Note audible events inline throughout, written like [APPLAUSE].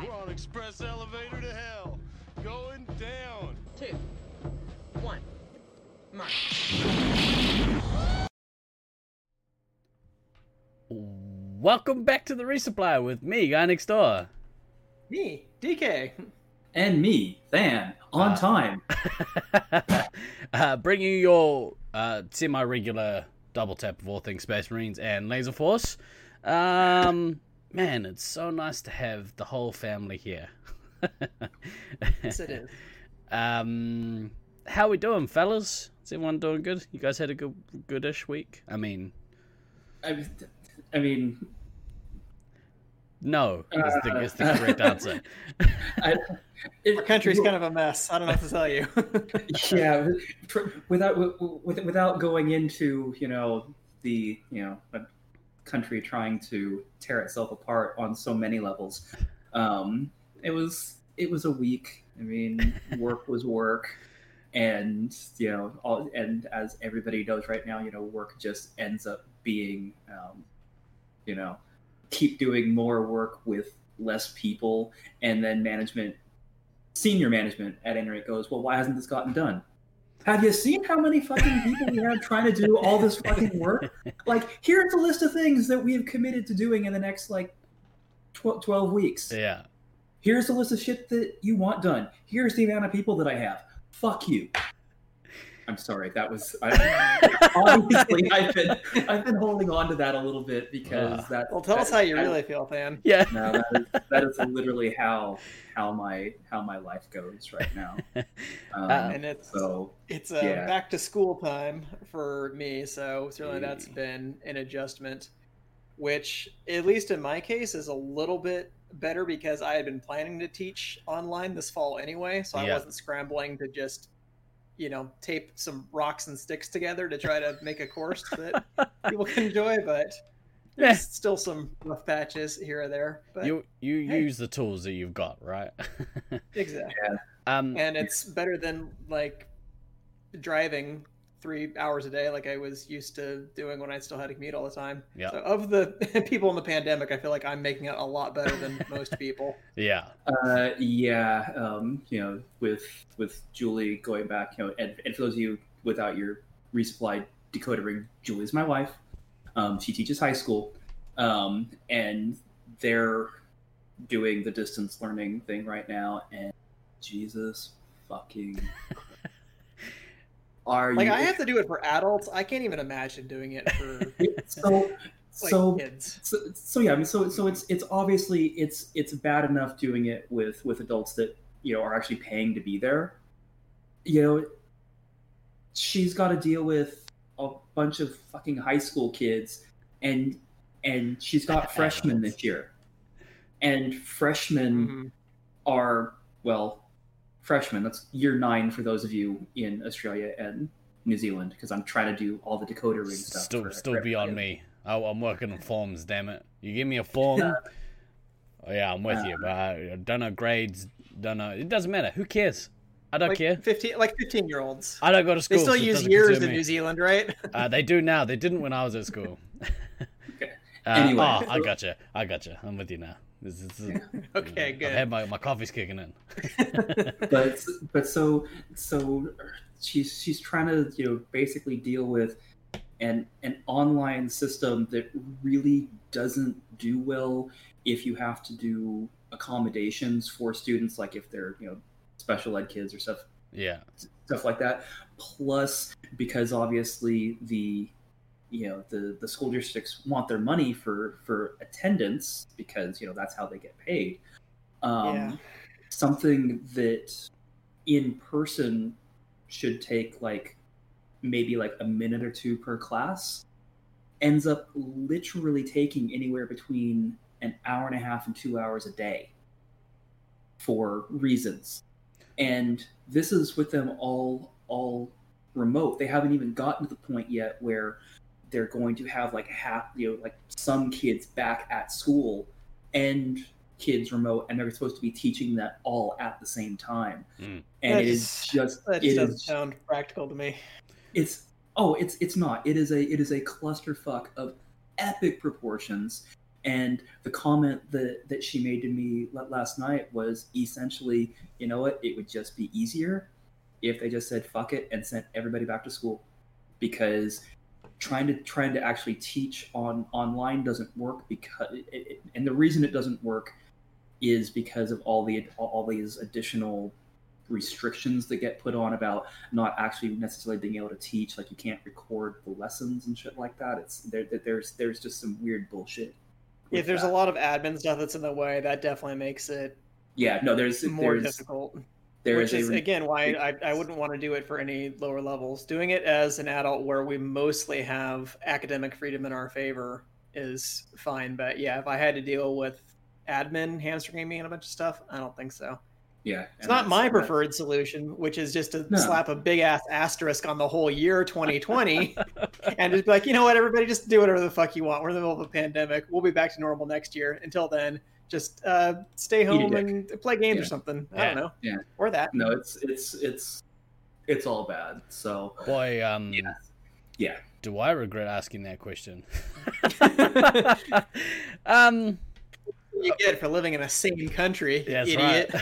Five, We're on express elevator to hell. Going down. two, one. Mark. Welcome back to the resupply with me, guy next door. Me, DK. and me, Than, on Uh, time. [LAUGHS] uh, bringing you your uh, semi-regular double tap of all things Space Marines and Laser Force. Um, man, it's so nice to have the whole family here. Yes, it is. [LAUGHS] Um, how we doing, fellas? Is everyone doing good? You guys had a good, goodish week. I mean, I, I mean, no is the, is the Uh, correct answer. [LAUGHS] I, it, Our country's kind of a mess. I don't know what to tell you. [LAUGHS] yeah, without without going into you know the you know a country trying to tear itself apart on so many levels. Um, it was it was a week. I mean, [LAUGHS] work was work, and you know, all, and as everybody knows right now, you know, work just ends up being, um, you know, keep doing more work with less people, and then management, senior management at any rate goes, well, why hasn't this gotten done? Have you seen how many fucking people we have trying to do all this fucking work? Like, here's a list of things that we have committed to doing in the next like tw- 12 weeks. yeah. Here's the list of shit that you want done. Here's the amount of people that I have. Fuck you. I'm sorry. That was I, obviously I've been I've been holding on to that a little bit because Uh, that. well, tell that- us how you that- really feel, Than. Yeah. No, that is, that is literally how how my how my life goes right now. [LAUGHS] Um, Uh, And it's so it's uh, yeah. back to school time for me, so certainly that's been an adjustment, which at least in my case is a little bit better because I had been planning to teach online this fall anyway, so I wasn't scrambling to just, you know, tape some rocks and sticks together to try to make a course that [LAUGHS] people can enjoy. But Yeah. there's still some rough patches here or there. But You you hey. use the tools that you've got, right? [LAUGHS] exactly, um, and it's better than like driving three hours a day like I was used to doing when I still had to commute all the time. Yeah. So of the [LAUGHS] people in the pandemic, I feel like I'm making it a lot better than [LAUGHS] most people. yeah, Uh, yeah, um, you know, with with Julie going back, you know, and, and for those of you without your resupplied decoder ring, Julie's my wife. Um, she teaches high school, um, and they're doing the distance learning thing right now. And Jesus fucking, are Like you? I have to do it for adults. I can't even imagine doing it for [LAUGHS] so [LAUGHS] like so kids. so, so yeah, I mean, so so it's it's obviously it's it's bad enough doing it with with adults that you know are actually paying to be there. You know, she's got to deal with a bunch of fucking high school kids, and and she's got [LAUGHS] freshmen this year, and freshmen Mhm. are well, freshmen. That's year nine for those of you in Australia and New Zealand, because I'm trying to do all the decoder ring stuff. still for- still for beyond me. I, I'm working on forms. Damn it! You give me a form. [LAUGHS] Oh yeah, I'm with you, but I don't know grades. Don't know. It doesn't matter. Who cares? I don't Like care. fifteen, like fifteen year olds. I don't go to school. They still so use years in me. New Zealand, right? [LAUGHS] Uh, they do now. They didn't when I was at school. [LAUGHS] Okay. Uh, Anyway. oh, I gotcha. I gotcha. I'm with you now. This is, this is- [LAUGHS] okay, I've good. had my, my coffee's kicking in. [LAUGHS] but but so so she's she's trying to you know basically deal with an an online system that really doesn't do well if you have to do accommodations for students like if they're you know special ed kids or stuff Yeah. stuff like that plus because obviously the you know the the school districts want their money for for attendance because you know that's how they get paid. Um Yeah. something that in person should take like maybe like a minute or two per class ends up literally taking anywhere between an hour and a half and two hours a day for reasons. And this is with them all all remote. They haven't even gotten to the point yet where they're going to have like half you know like some kids back at school and kids remote and they're supposed to be teaching that all at the same time. Mm. and it is just That it doesn't is sound practical to me. it's oh it's it's not. It is a it is a clusterfuck of epic proportions. And the comment that that she made to me last night was essentially you know what? It would just be easier if they just said fuck it and sent everybody back to school. Because trying to trying to actually teach on online doesn't work because it, and the reason it doesn't work is because of all the all these additional restrictions that get put on about not actually necessarily being able to teach like you can't record the lessons and shit like that it's there there- there's there's just some weird bullshit If there's that. a lot of admin stuff that's in the way, that definitely makes it yeah no there's more there's difficult. There which is a again why I, I wouldn't want to do it for any lower levels. Doing it as an adult where we mostly have academic freedom in our favor is fine. But yeah, if I had to deal with admin hamstringing me and a bunch of stuff, I don't think so. yeah It's not my that- preferred solution, which is just to No. slap a big ass asterisk on the whole year 2020 [LAUGHS] and just be like, you know what, everybody, just do whatever the fuck you want. We're in the middle of a pandemic. We'll be back to normal next year. Until then, just uh, stay home and play games Yeah. or something. I don't know. Yeah. Or that. no it's it's it's it's all bad so Boy, um, Yeah. Yeah. Do I regret asking that question? [LAUGHS] [LAUGHS] um, you get for living in a sane country, That's idiot.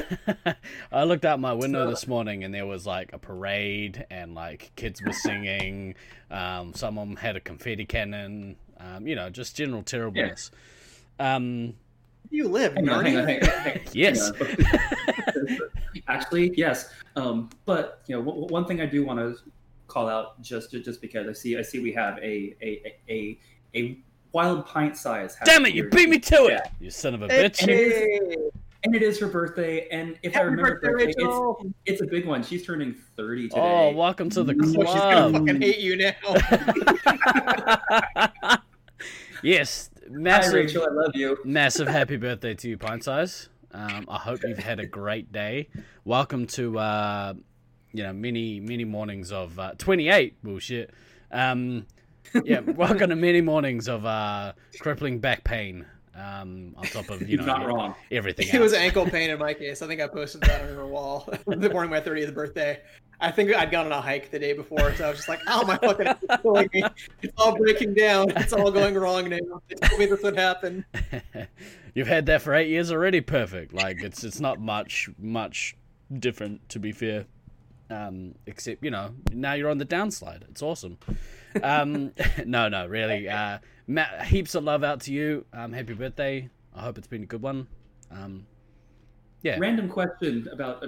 right. [LAUGHS] I looked out my window this morning and there was like a parade and like kids were singing. Um, some of them had a confetti cannon. Um, you know, just general terribleness. Um, You live, Hang on, hang on, hang on, [LAUGHS] hang on. Yes. [LAUGHS] Actually, yes. Um, but you know, w- one thing I do want to call out just just because I see I see we have a a a a wild pint size. damn it! You beat me to it, Yeah. you son of a Hey, bitch. And it is- hey, And it is her birthday, and if I remember birthday, correctly, it's, it's a big one. She's turning thirty today. Oh, welcome to the So she's gonna fucking hate you now. [LAUGHS] yes, massive, Hi, Rachel. I love you. massive happy birthday to you, Pint Size. Um, I hope you've had a great day. Welcome to uh, you know many many mornings of uh, 28 bullshit. Um, yeah, [LAUGHS] welcome to many mornings of uh, crippling back pain. Um, on top of [LAUGHS] you know not wrong. everything. [LAUGHS] It was ankle pain in my case. I think I posted that on her wall [LAUGHS] the morning of my 30th birthday. I think I'd gone on a hike the day before, so I was just like, "Ow, my fucking killing me. It's all breaking down. It's all going wrong now. They told me this would happen." You've had that for eight years already. Perfect. Like it's it's not much much different to be fair. Um, except you know now you're on the downslide. It's awesome. Um, [LAUGHS] no, no, really. Uh, Matt, heaps of love out to you. Um, happy birthday. I hope it's been a good one. Um, yeah. Random question about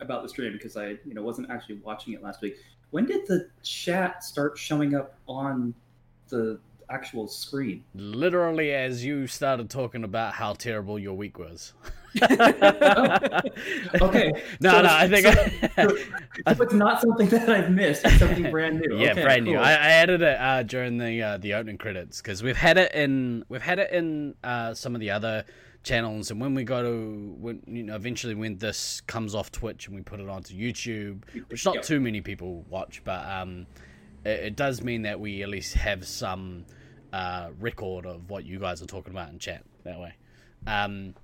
about the stream because I you know wasn't actually watching it last week. When did the chat start showing up on the actual screen? Literally, as you started talking about how terrible your week was. [LAUGHS] [LAUGHS] Okay. No, So no, I think. [LAUGHS] So it's not something that I've missed. It's something [LAUGHS] brand new. Yeah, Okay, brand new. I, I added it uh, during the uh, the opening credits because we've had it in we've had it in uh, some of the other channels, and when we go to when you know eventually when this comes off Twitch and we put it onto YouTube, which not Yep. too many people watch, but um, it, it does mean that we at least have some uh, record of what you guys are talking about in chat that way. Um,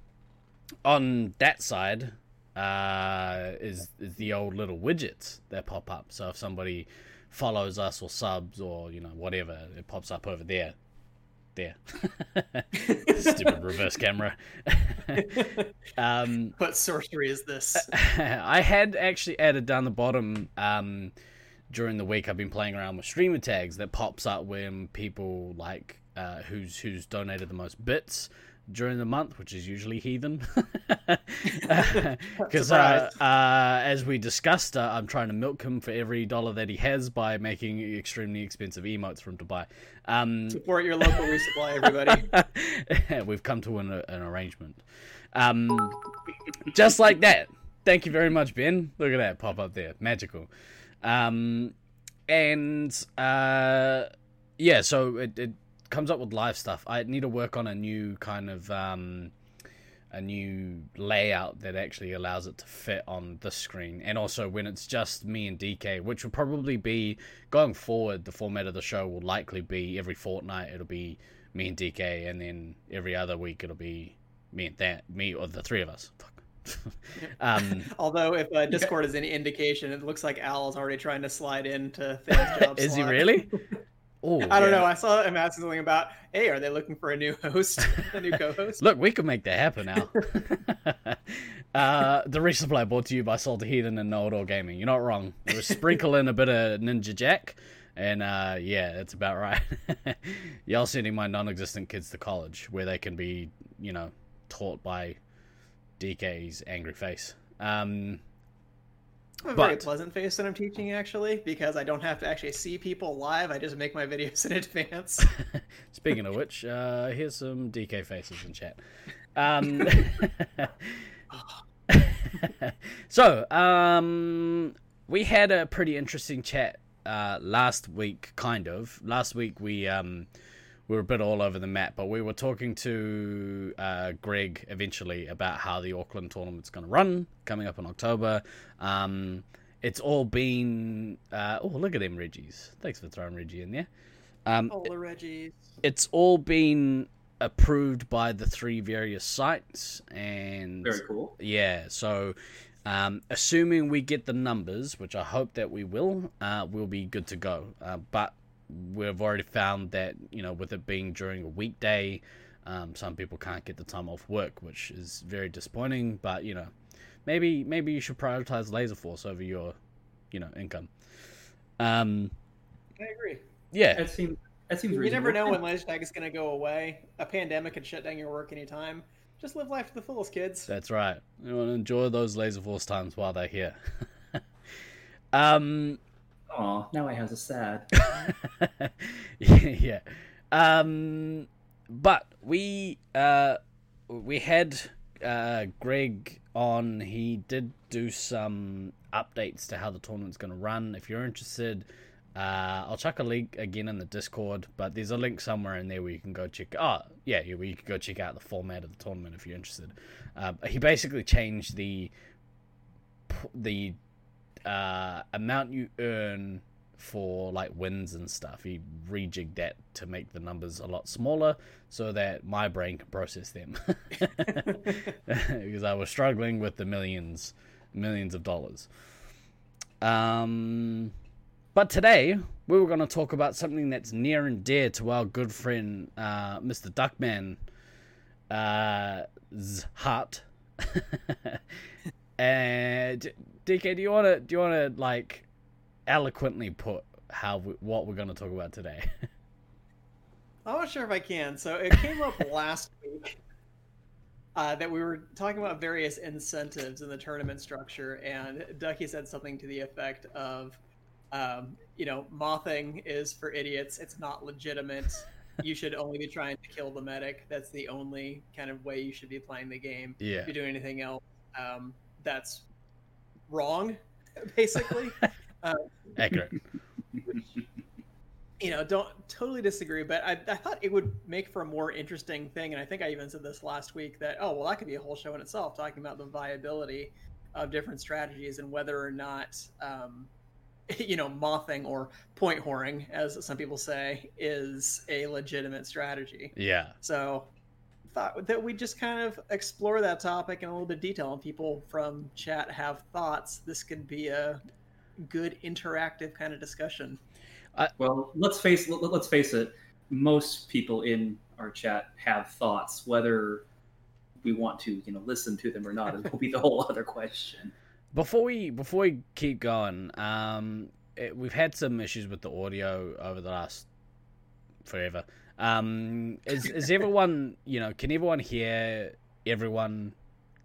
on that side uh, is is the old little widgets that pop up. So if somebody follows us or subs or you know whatever, it pops up over there. There, [LAUGHS] stupid reverse camera. [LAUGHS] um, What sorcery is this? [LAUGHS] I had actually added down the bottom um, during the week. I've been playing around with streamer tags that pops up when people like uh, who's who's donated the most bits during the month, which is usually heathen. [LAUGHS] Because uh, uh, as we discussed, uh, I'm trying to milk him for every dollar that he has by making extremely expensive emotes for him to buy. Um, Support your local resupply, everybody. [LAUGHS] We've come to an, an arrangement. Um, just like that. Thank you very much, Ben. Look at that pop up there. Magical. Um, and uh, yeah, so it, it comes up with live stuff. I need to work on a new kind of um, a new layout that actually allows it to fit on the screen. And also when it's just me and DK, which will probably be going forward, the format of the show will likely be every fortnight it'll be me and DK, and then every other week it'll be me and that me or the three of us. Fuck. [LAUGHS] um, Although, if uh, Discord is any indication, it looks like Al is already trying to slide into Thanos' [LAUGHS] job is he really? [LAUGHS] Oh, I don't yeah. know. I saw him asking something about, hey, are they looking for a new [LAUGHS] host, a new co-host? Look, we can make that happen now. [LAUGHS] [LAUGHS] uh, the resupply brought to you by Salty Heathen and No Outdoor Gaming. You're not wrong. Was sprinkle in a bit of Ninja Jack, and uh, yeah, that's about right. Y'all sending my non-existent kids to college where they can be, you know, taught by DK's angry face. Um, I have a very pleasant face that I'm teaching, actually, because I don't have to actually see people live. I just make my videos [LAUGHS] in advance. [LAUGHS] Speaking of which, uh, here's some DK faces in chat. Um, [LAUGHS] so, um, we had a pretty interesting chat uh, last week, kind of. Last week we um, we were a bit all over the map, but we were talking to uh, Greg eventually about how the Auckland tournament's going to run coming up in October. Um, it's all been uh, oh look at them Reggies. Thanks for throwing Reggie in there. Um, All the Reggies. it's all been approved by the three various sites and Very cool. yeah so um, assuming we get the numbers which i hope that we will uh, we'll be good to go uh, but we've already found that you know with it being during a weekday um, some people can't get the time off work which is very disappointing but you know maybe maybe you should prioritize laser force over your you know income um I agree. yeah That seems that seems You never know when laser tag is going to go away. A pandemic could shut down your work anytime. Just live life to the fullest, kids. That's right. You want to enjoy those Laser Force times while they're here. [LAUGHS] um, Aw, now I has a sad. [LAUGHS] yeah. Um, but we uh we had uh Greg on. He did do some updates to how the tournament's going to run. If you're interested, Uh, I'll chuck a link again in the Discord, but there's a link somewhere in there where you can go check. Oh, yeah, yeah, where you can go check out the format of the tournament if you're interested. Uh, he basically changed the the uh, amount you earn for like wins and stuff. He rejigged that to make the numbers a lot smaller so that my brain can process them. [LAUGHS] because I was struggling with the millions, millions of dollars. Um, but today we were going to talk about something that's near and dear to our good friend uh, Mr. Duckman uh, heart. [LAUGHS] and DK, do you want to do you want to like eloquently put how we, what we're going to talk about today? [LAUGHS] I'm not sure if I can. So it came up [LAUGHS] last week uh, that we were talking about various incentives in the tournament structure, and Ducky said something to the effect of, um, you know, mothing is for idiots. It's not legitimate. You should only be trying to kill the medic. That's the only kind of way you should be playing the game. yeah. If you're doing anything else, um, that's wrong, [LAUGHS] basically. [LAUGHS] Accurate. [LAUGHS] you know, don't totally disagree, but I, I thought it would make for a more interesting thing. And I think I even said this last week that, oh, well, that could be a whole show in itself, talking about the viability of different strategies and whether or not, um, you know, mothing or point whoring, as some people say, is a legitimate strategy. Yeah. So thought that we just kind of explore that topic in a little bit of detail and people from chat have thoughts. This could be a good interactive kind of discussion. Well, let's face let, let's face it. Most people in our chat have thoughts, whether we want to, you know, listen to them or not. It will be the whole other question. Before we before we keep going, um, it, we've had some issues with the audio over the last forever. Um, is is everyone you know? Can everyone hear everyone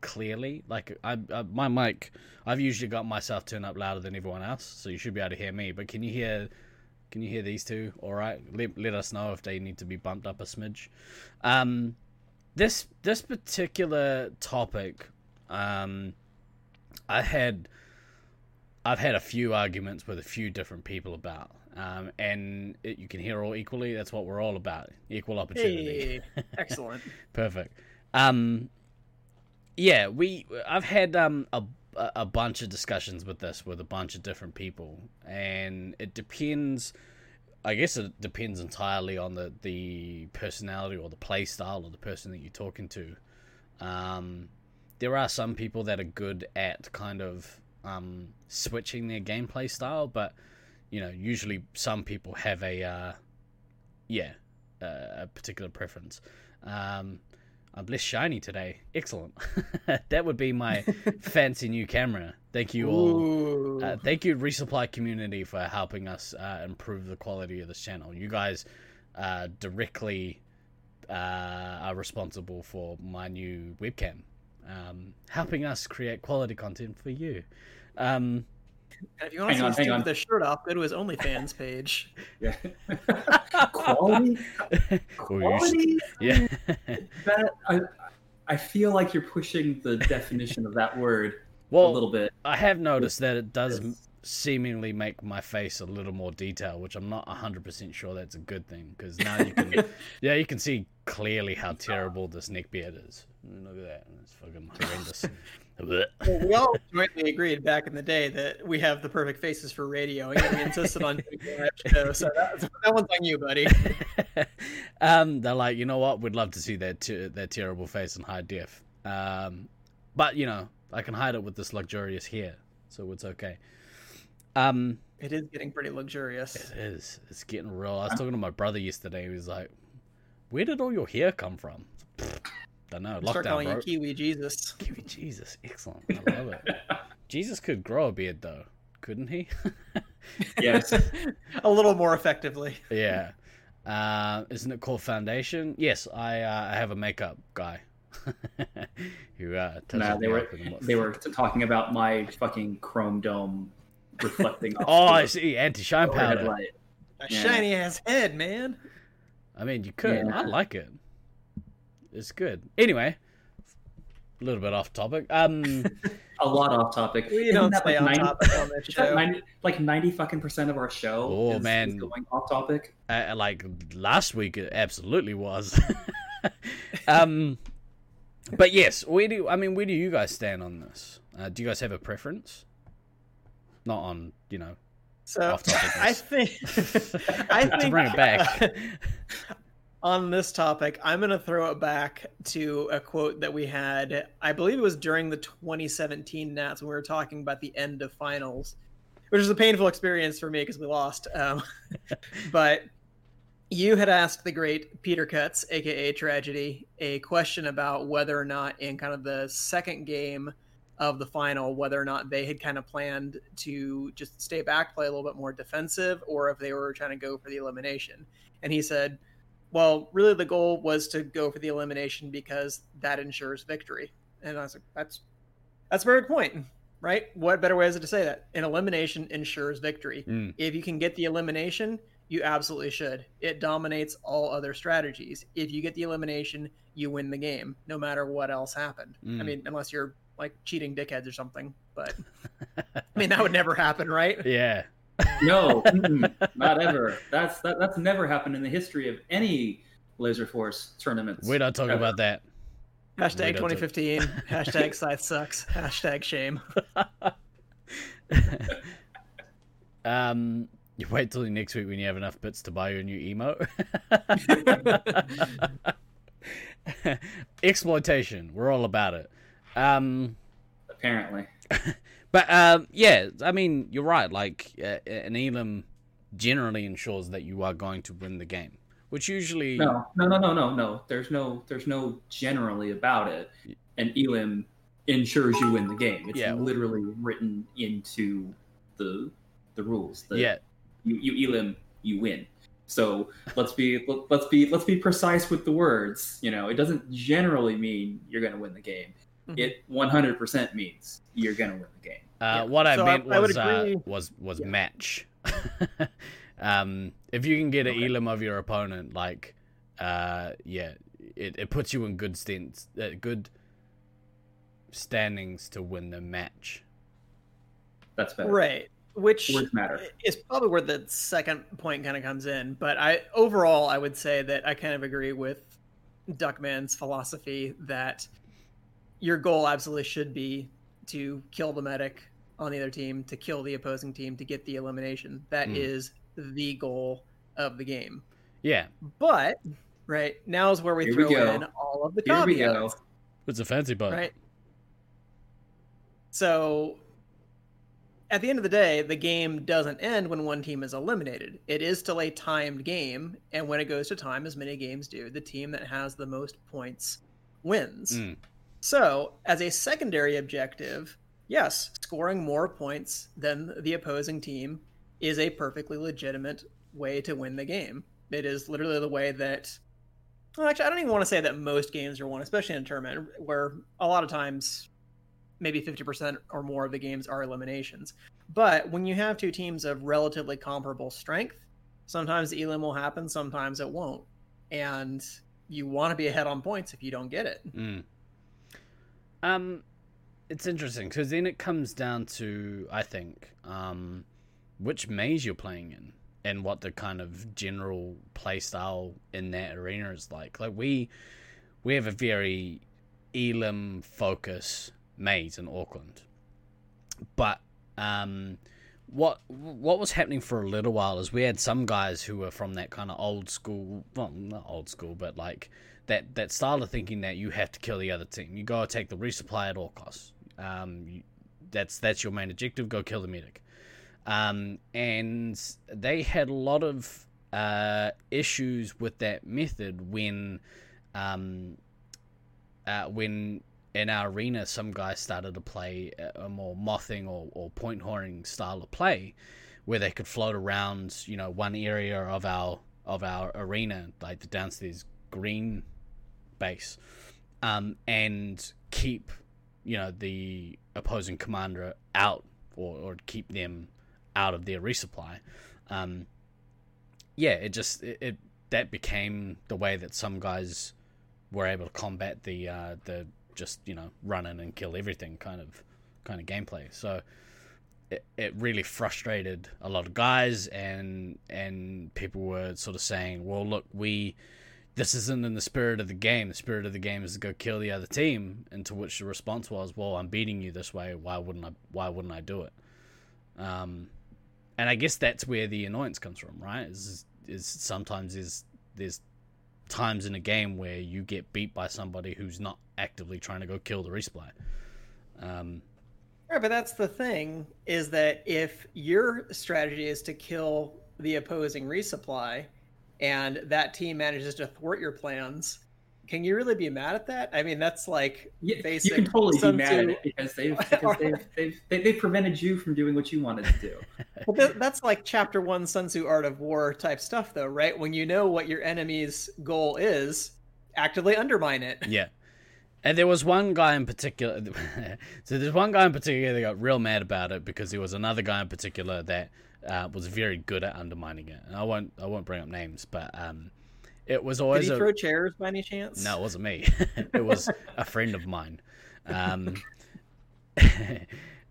clearly? Like I, I my mic, I've usually got myself turned up louder than everyone else, so you should be able to hear me. But can you hear? Can you hear these two? All right, let let us know if they need to be bumped up a smidge. Um, this this particular topic, um, I had I've had a few arguments with a few different people about, um, and it, you can hear all equally. That's what we're all about: equal opportunity. Hey, [LAUGHS] excellent. Perfect. Um, yeah, we I've had um a a bunch of discussions with this with a bunch of different people, and it depends. I guess it depends entirely on the the personality or the play style of the person that you're talking to. Um, there are some people that are good at kind of um, switching their gameplay style, but you know, usually some people have a uh, yeah uh, a particular preference. Um, I'm less shiny today. Excellent. [LAUGHS] that would be my [LAUGHS] fancy new camera. Thank you all. Uh, thank you, Resupply community, for helping us uh, improve the quality of this channel. You guys uh, directly uh, are responsible for my new webcam, um, helping us create quality content for you. Um, And if you want to Hang on, see hang Steve with a shirt off, go to his OnlyFans [LAUGHS] page. Yeah. [LAUGHS] Quality. or you s- Quality. yeah. [LAUGHS] That I, I feel like you're pushing the definition of that word well, a little bit. I have noticed that it does Yes. seemingly make my face a little more detailed, which I'm not 100% sure that's a good thing because now you can, yeah, you can see clearly how terrible this neck beard is. Look at that. It's fucking horrendous. Well, we all jointly agreed back in the day that we have the perfect faces for radio, and we insisted on doing that show. So that, that one's on you, buddy. [LAUGHS] um, they're like, you know what? We'd love to see that ter- that terrible face in high def. Um, but you know, I can hide it with this luxurious hair, so it's okay. Um, It is getting pretty luxurious. it is. It's getting real. I was talking to my brother yesterday. He was like, "Where did all your hair come from?" Don't know. Start Lockdown, calling bro. you Kiwi Jesus. [LAUGHS] Kiwi Jesus. Excellent. I love it. [LAUGHS] Jesus could grow a beard though, couldn't he? [LAUGHS] Yes. a little more effectively. yeah. Uh, isn't it called foundation? Yes, I uh, I have a makeup guy who uh, touches Nah, they were up and what- they were talking about my fucking chrome dome reflecting. Oh, I see. Anti shine powder. light. A Yeah. shiny ass head, man. I mean, you could. Yeah. I like it. It's good. Anyway, a little bit off topic. Um, [LAUGHS] a lot off topic. We Isn't don't that stay like on 90 topic on this [LAUGHS] show. 90 like ninety fucking percent of our show. Oh, is, is man. going off topic. Uh, like last week, it absolutely was. [LAUGHS] um, but yes, where do I mean? Where do you guys stand on this? Uh, do you guys have a preference? Not on, you know, So off topic I think I to think bring it back. On this topic, I'm going to throw it back to a quote that we had. I believe it was during the 2017 Nats when we were talking about the end of finals, which was a painful experience for me because we lost. Um, [LAUGHS] but you had asked the great Peter Cutts, aka Tragedy, a question about whether or not in kind of the second game of the final, whether or not they had kind of planned to just stay back, play a little bit more defensive, or if they were trying to go for the elimination. And he said, well, really the goal was to go for the elimination because that ensures victory. And I was like, that's that's a very good point, right? What better way is it to say that? An elimination ensures victory. Mm. If you can get the elimination, you absolutely should. It dominates all other strategies. If you get the elimination, you win the game, no matter what else happened. I Mm. mean, unless you're like cheating dickheads or something. But [LAUGHS] I mean, that would never happen, right? [LAUGHS] yeah, No, not ever. That's that, that's never happened in the history of any Laser Force tournaments. we're not talking Ever. about that. Hashtag don't do- 2015. [LAUGHS] hashtag Scythe sucks. Hashtag shame. [LAUGHS] um, you wait till next week when you have enough bits to buy your new emo. [LAUGHS] Exploitation. We're all about it. Um, Apparently, but um, yeah, I mean, you're right. Like uh, an elim generally ensures that you are going to win the game, which usually no, no, no, no, no, no. There's no, there's no generally about it. And Elim ensures you win the game. It's Yeah. literally written into the the rules. The, yeah, you, you Elim, you win. So let's be let's be let's be precise with the words. You know, it doesn't generally mean you're going to win the game. Mhm. It 100% means you're going to win the game. Uh, Yeah. What I So meant I would was uh, was was Yeah. match. [LAUGHS] um, if you can get an Okay. elim of your opponent, like, uh, yeah, it, it puts you in good stance, uh, good standings to win the match. That's better. Right. Which Words matter. is probably where the second point kind of comes in. But I overall I would say that I kind of agree with Duckman's philosophy that your goal absolutely should be to kill the medic on the other team, to kill the opposing team, to get the elimination. That is Hmm. the goal of the game. Yeah, But right now is where we Here throw go. in all of the Here we caveats. go. it's a fancy button. right? So, at the end of the day, the game doesn't end when one team is eliminated. It is still a timed game, and when it goes to time, as many games do, the team that has the most points wins. Mm. So, as a secondary objective, yes, scoring more points than the opposing team is a perfectly legitimate way to win the game. It is literally the way that. Well, actually, I don't even want to say that most games are won, especially in a tournament where a lot of times, maybe 50% or more of the games are eliminations. But when you have two teams of relatively comparable strength, sometimes the elim will happen, sometimes it won't. And you want to be ahead on points if you don't get it. Mm. Um, it's interesting because then it comes down to I think um, which maze you're playing in and what the kind of general play style in that arena is like. Like we we have a very elim focus maze in Auckland, but um, what what was happening for a little while is we had some guys who were from that kind of old school, well, not old school, but like that that style of thinking that you have to kill the other team. You go take the resupply at all costs. Um, you, that's that's your main objective. Go kill the medic. Um, and they had a lot of uh, issues with that method when um, uh, when in our arena some guys started to play a- more mothing or, or point whoring style of play where they could float around you know one area of our of our arena like the downstairs green base um, and keep you know the opposing commander out or, or keep them out of their resupply um, yeah it just it, it that became the way that some guys were able to combat the uh, the just you know run in and kill everything kind of kind of gameplay. So it, it really frustrated a lot of guys, and and people were sort of saying, "Well, look, we." This isn't in the spirit of the game. The spirit of the game is to go kill the other team. And to which the response was, "Well, I'm beating you this way. Why wouldn't I? Why wouldn't I do it?" Um, and I guess that's where the annoyance comes from, right? Is is sometimes is there's times in a game where you get beat by somebody who's not actively trying to go kill the resupply. Um, Right, but that's the thing is that if your strategy is to kill the opposing resupply and that team manages to thwart your plans, can you really be mad at that? I mean, that's like Yeah, you basic can totally be mad at it because they've because they've, they've they, [LAUGHS] they've prevented you from doing what you wanted to do. [LAUGHS] But that, that's like chapter one Sun Tzu Art of War type stuff, though, right? When you know what your enemy's goal is, actively undermine it. yeah. And there was one guy in particular. [LAUGHS] so there's one guy in particular that got real mad about it because there was another guy in particular that uh, was very good at undermining it. And I won't I won't bring up names, but um, it was always. Did he a, throw chairs by any chance? No, it wasn't me. [LAUGHS] [LAUGHS] it was a friend of mine. Um, [LAUGHS]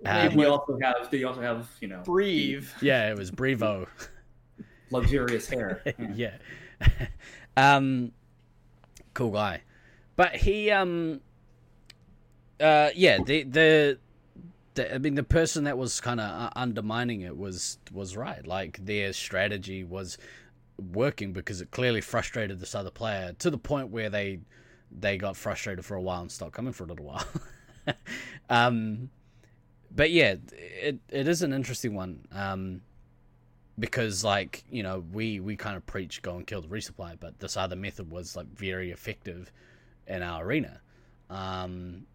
um, we also have they also have you know Breathe. yeah, it was Brevo. luxurious hair. yeah. um, cool guy, but he um, uh, yeah, the the. I mean, the person that was kind of undermining it was was right. Like their strategy was working because it clearly frustrated this other player to the point where they they got frustrated for a while and stopped coming for a little while. [LAUGHS] um, but yeah, it it is an interesting one. Um, because like you know we we kind of preach go and kill the resupply, but this other method was like very effective in our arena, um,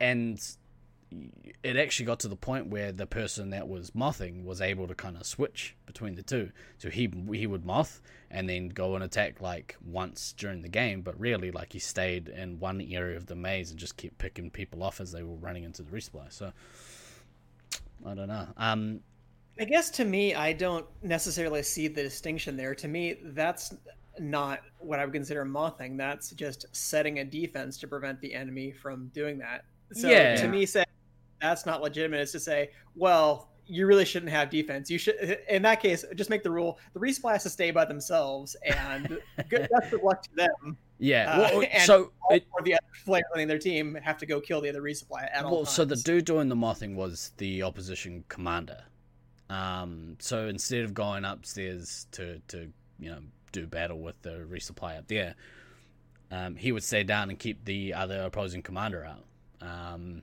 and it actually got to the point where the person that was mothing was able to kind of switch between the two. So he he would moth and then go and attack like once during the game, but really like he stayed in one area of the maze and just kept picking people off as they were running into the resupply. So I don't know. Um, I guess to me, I don't necessarily see the distinction there. To me, that's not what I would consider mothing. That's just setting a defense to prevent the enemy from doing that. So Yeah. to me, say that's not legitimate is to say, well, you really shouldn't have defense. You should, in that case, just make the rule: the respawn has to stay by themselves, and good [LAUGHS] best of luck to them. yeah. Uh, well, and so it, of the other players on their team have to go kill the other resupply at all well, so the dude doing the mothing was the opposition commander. Um, so instead of going upstairs to to you know do battle with the resupply up there, um, he would stay down and keep the other opposing commander out. Um,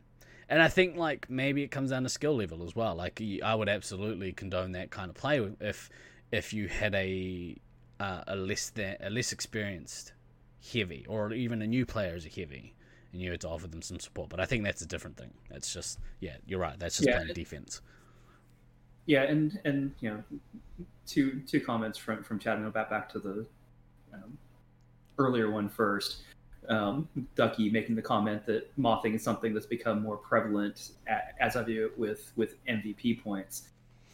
and I think like maybe it comes down to skill level as well. Like I would absolutely condone that kind of play if if you had a uh, a less than a less experienced heavy or even a new player as a heavy and you had to offer them some support. But I think that's a different thing. That's just yeah, you're right. That's just Yeah. playing defense. Yeah, and and you know, two two comments from from Chad. And back back to the um, earlier one first. Um, Ducky making the comment that mothing is something that's become more prevalent a- as I view it with with MVP points.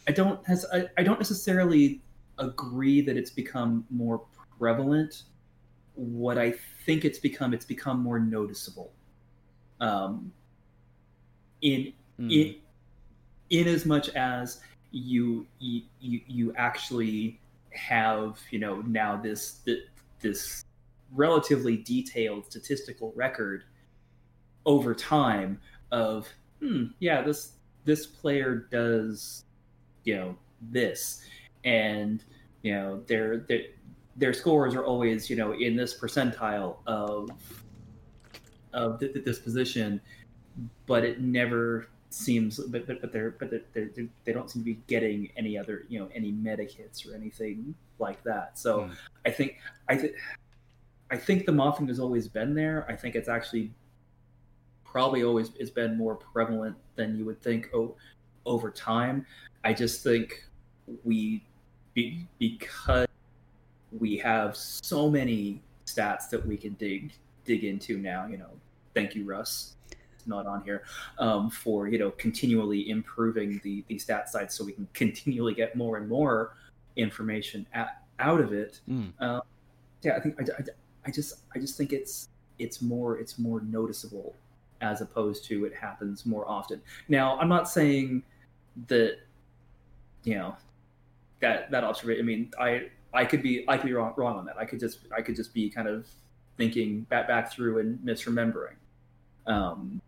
I don't has I, I don't necessarily agree that it's become more prevalent. What I think it's become, it's become more noticeable. Um, in Mm. in in as much as you you you, you actually have you know now this this relatively detailed statistical record over time of hmm yeah this this player does you know this and you know their their their scores are always you know in this percentile of of th- th- this position but it never seems but but, but they're but they're, they're, they don't seem to be getting any other you know any meta hits or anything like that so Hmm. i think i think i think the mothing has always been there. I think it's actually probably always it's been more prevalent than you would think oh, over time. I just think we be, because we have so many stats that we can dig dig into now you know thank you russ it's not on here um, for you know continually improving the the stat side so we can continually get more and more information at, out of it. Mm. uh, yeah i think I, I, I just i just think it's it's more it's more noticeable as opposed to it happens more often. Now, I'm not saying that you know that that observation. I mean, I I could be I could be wrong, wrong on that. I could just I could just be kind of thinking back back through and misremembering. Um,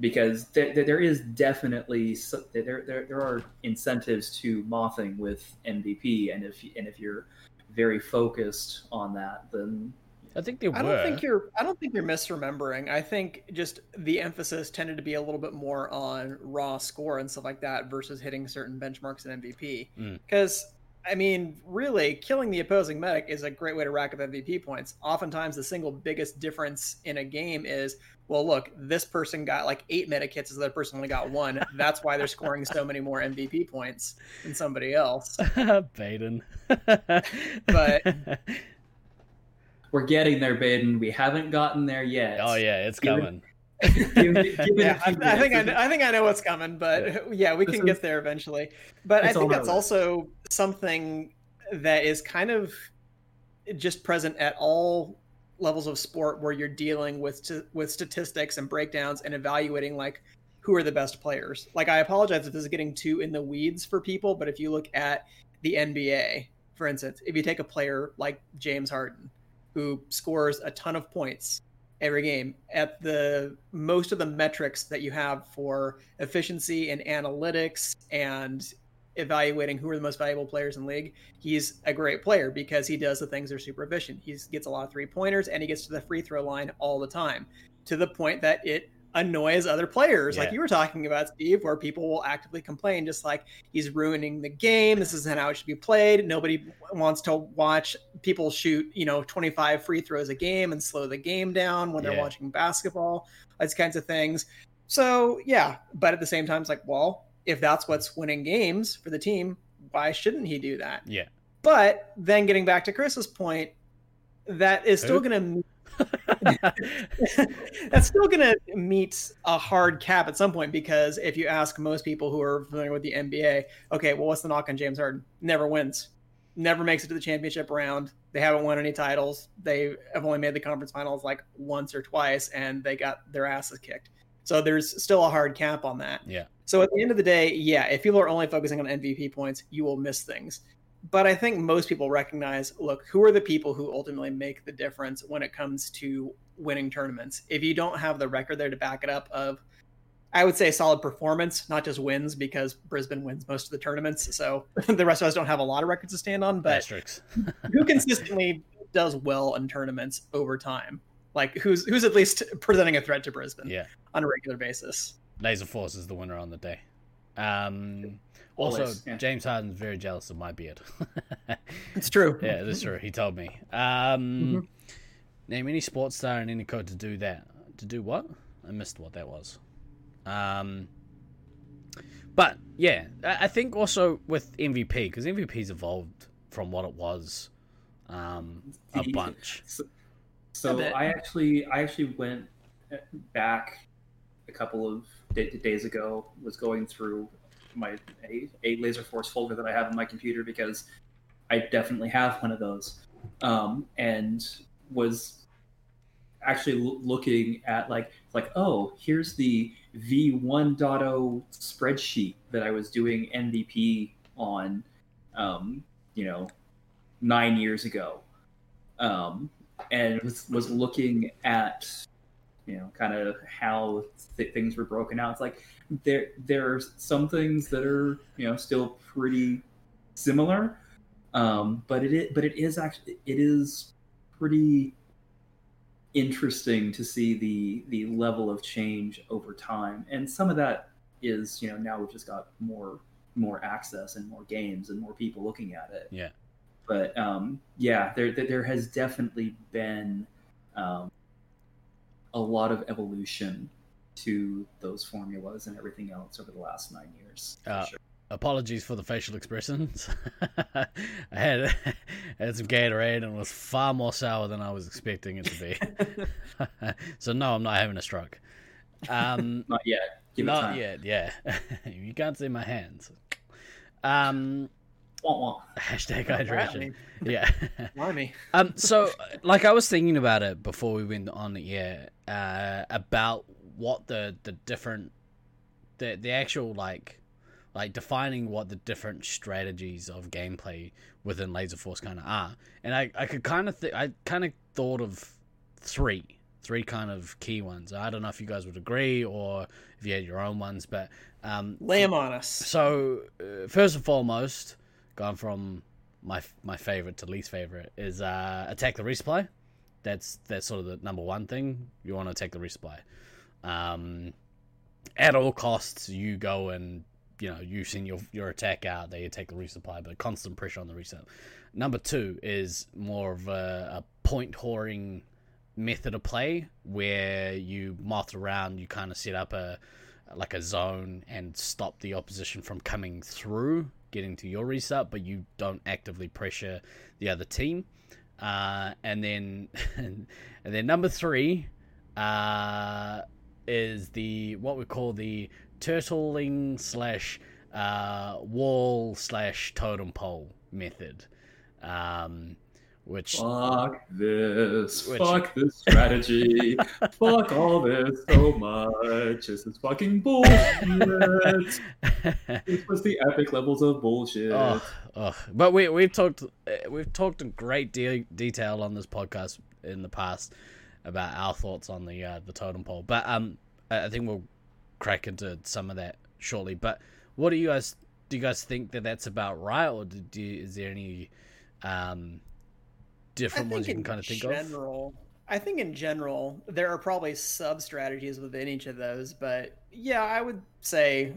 because there, there is definitely so- there, there there are incentives to mothing with MVP, and if and if you're very focused on that, then I think they were. I don't think you're. I don't think you're misremembering. I think just the emphasis tended to be a little bit more on raw score and stuff like that versus hitting certain benchmarks in MVP. Mm. Because I mean, really, killing the opposing medic is a great way to rack up MVP points. Oftentimes, the single biggest difference in a game is, well, look, this person got like eight medic hits, the other person only got one. [LAUGHS] That's why they're scoring so many more MVP points than somebody else. [LAUGHS] Baden. [LAUGHS] But- we're getting there, Baden. We haven't gotten there yet. oh yeah, it's Give coming. [LAUGHS] It- give it yeah, I, I think I, minutes. I think I know what's coming, but yeah, [LAUGHS] we This can is- get there eventually. But I think that's list. also something that is kind of just present at all levels of sport where you're dealing with st- with statistics and breakdowns and evaluating like who are the best players. Like I apologize if this is getting too in the weeds for people, but if you look at the NBA, for instance, if you take a player like James Harden who scores a ton of points every game at the most of the metrics that you have for efficiency and analytics and evaluating who are the most valuable players in league he's a great player because he does the things that are super efficient. He gets a lot of three pointers and he gets to the free throw line all the time to the point that it annoys other players like you were talking about steve where people will actively complain just like he's ruining the game. This isn't how it should be played. Nobody wants to watch people shoot you know 25 free throws a game and slow the game down when they're Yeah. watching basketball those kinds of things. So yeah but at the same time it's like well if that's what's winning games for the team why shouldn't he do that? Yeah. but then getting back to chris's point that is still going to [LAUGHS] that's still going to meet a hard cap at some point because if you ask most people who are familiar with the NBA, okay, well, what's the knock on James Harden? Never wins, never makes it to the championship round. They haven't won any titles. They have only made the conference finals like once or twice, and they got their asses kicked. So there's still a hard cap on that. Yeah. So at the end of the day, yeah, if people are only focusing on MVP points, you will miss things. But I think most people recognize look, who are the people who ultimately make the difference when it comes to winning tournaments? If you don't have the record there to back it up, of I would say solid performance, not just wins, because Brisbane wins most of the tournaments. So [LAUGHS] the rest of us don't have a lot of records to stand on. But [LAUGHS] who consistently does well in tournaments over time? Like who's who's at least presenting a threat to Brisbane Yeah. on a regular basis? Laser Force is the winner on the day. Um, also, yeah. James Harden's very jealous of my beard. [LAUGHS] It's true. yeah, that's true. He told me. Um, Mm-hmm. Name any sports star in any code to do that. To do what? I missed what that was. Um, but yeah, I I think also with MVP because MVP's evolved from what it was um, a [LAUGHS] bunch. So, so bit. I actually I actually went back a couple of da- days ago. Was going through my a, Laser Force folder that I have on my computer because I definitely have one of those, um, and was actually l- looking at like like oh here's the v1.0 spreadsheet that I was doing MVP on, um, you know, nine years ago, um, and was was looking at you know kind of how th- things were broken out. It's like there there are some things that are you know still pretty similar, um, but it is, but it is actually it is pretty interesting to see the the level of change over time and some of that is you know now we've just got more more access and more games and more people looking at it Yeah. but um yeah there there, there has definitely been um a lot of evolution to those formulas and everything else over the last nine years Uh, sure. Apologies for the facial expressions. [LAUGHS] I had [LAUGHS] had some Gatorade and it was far more sour than I was expecting it to be. [LAUGHS] so no, I'm not having a stroke. Um, not yet give not yet. Yeah, you can't see my hands. Um. Hashtag Rat hydration. [LAUGHS] me. Yeah. Blimey. um. So, like, I was thinking about it before we went on the air uh, about what the the different the the actual like like defining what the different strategies of gameplay within Laser Force kind of are. And I I could kind of th- I kind of thought of three three kind of key ones. I don't know if you guys would agree or if you had your own ones, but um, Lay 'em on us. so uh, first and foremost, going from my my favorite to least favorite is uh, attack the resupply. That's that's sort of the number one thing you want to attack the resupply. Um, at all costs, you go and you know you send your your attack out. They attack the resupply, but constant pressure on the reset. Number two is more of a, a point whoring method of play where you moth around. You kind of set up a like a zone and stop the opposition from coming through, getting to your reset, but you don't actively pressure the other team. Uh, and then, [LAUGHS] and then number three uh, is the what we call the turtling slash uh, wall slash totem pole method, um, which Fuck this. Which- Fuck this strategy. [LAUGHS] Fuck all this so much. This is fucking bullshit. [LAUGHS] this was the epic levels of bullshit. Oh, oh. But we we've talked we've talked in great de- detail on this podcast in the past about our thoughts on the uh, the totem pole. But um, I I think we'll crack into some of that shortly. But what do you guys do? You guys think that that's about right, or do, do is there any um different ones you can in kind of think of? general, I think in general there are probably sub strategies within each of those, but yeah, I would say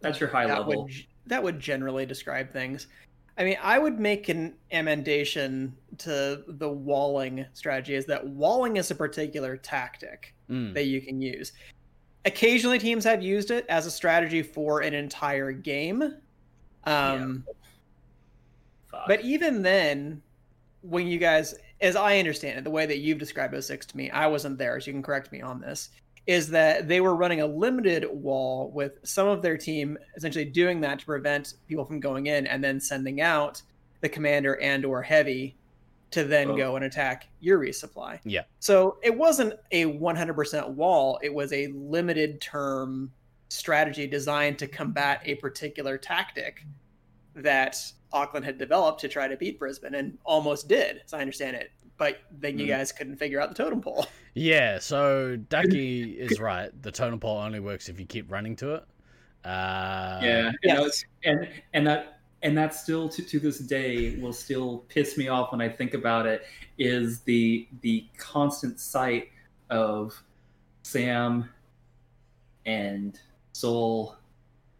That's your high that level. would that would generally describe things. I mean, I would make an amendation to the walling strategy is that walling is a particular tactic Mm, that you can use. Occasionally, teams have used it as a strategy for an entire game. Um, Fuck. But even then, when you guys, as I understand it, the way that you've described 06 to me, I wasn't there, so you can correct me on this, is that they were running a limited wall with some of their team essentially doing that to prevent people from going in and then sending out the commander and or heavy to then Oh. go and attack your resupply. Yeah. So it wasn't a 100% wall, it was a limited term strategy designed to combat a particular tactic that Auckland had developed to try to beat Brisbane and almost did, as I understand it. But then you Mhm. guys couldn't figure out the totem pole. [LAUGHS] Yeah, so Ducky is right. The totem pole only works if you keep running to it. Uh, yeah, and, yes. that's- and and that and that still to, to this day will still piss me off when I think about it is the the constant sight of Sam and Soul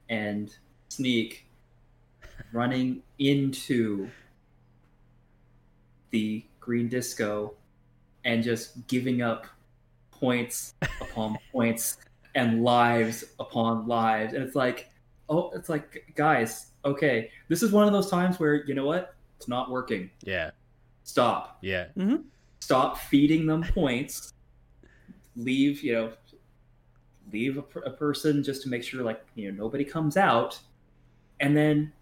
and Sneak running into the green disco and just giving up points upon [LAUGHS] points and lives upon lives. And it's like oh it's like guys okay this is one of those times where you know what? It's not working. Yeah, stop. Yeah. Mm-hmm. stop feeding them points. Leave you know leave a, a person just to make sure like you know nobody comes out. And then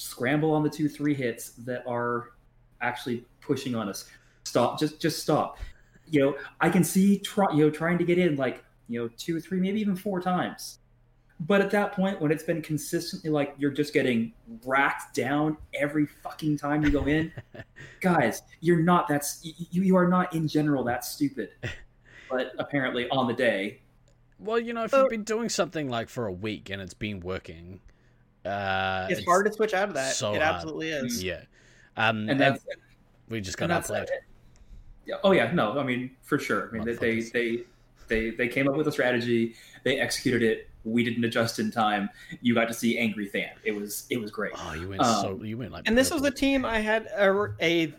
scramble on the two three hits that are actually pushing on us. Stop just just stop. You know i can see try, you know trying to get in like you know two three maybe even four times. But at that point when it's been consistently like you're just getting racked down every fucking time you go in [LAUGHS] guys you're not that's you, you are not in general that stupid. But apparently on the day Well, you know, if So- you've been doing something like for a week and it's been working, uh, it's, hard to switch out of that. so it hard. absolutely is. Yeah, um, and and we just got and that's outplayed. yeah, oh yeah no i mean for sure i mean they, they they they they came up with a strategy they executed it we didn't adjust in time you got to see angry Than it was it was great Oh, you went Um, so you went like. And this was a team I had a, a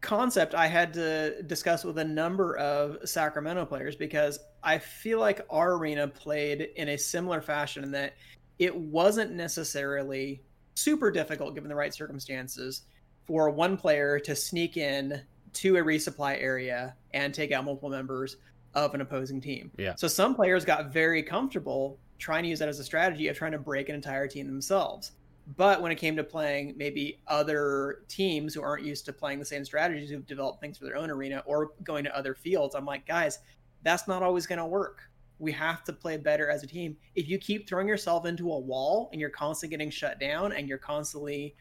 concept I had to discuss with a number of Sacramento players because I feel like our arena played in a similar fashion in that it wasn't necessarily super difficult given the right circumstances for one player to sneak in to a resupply area and take out multiple members of an opposing team. Yeah. So some players got very comfortable trying to use that as a strategy of trying to break an entire team themselves. But when it came to playing maybe other teams who aren't used to playing the same strategies, who've developed things for their own arena or going to other fields, I'm like, guys, that's not always going to work. We have to play better as a team. If you keep throwing yourself into a wall and you're constantly getting shut down and you're constantly,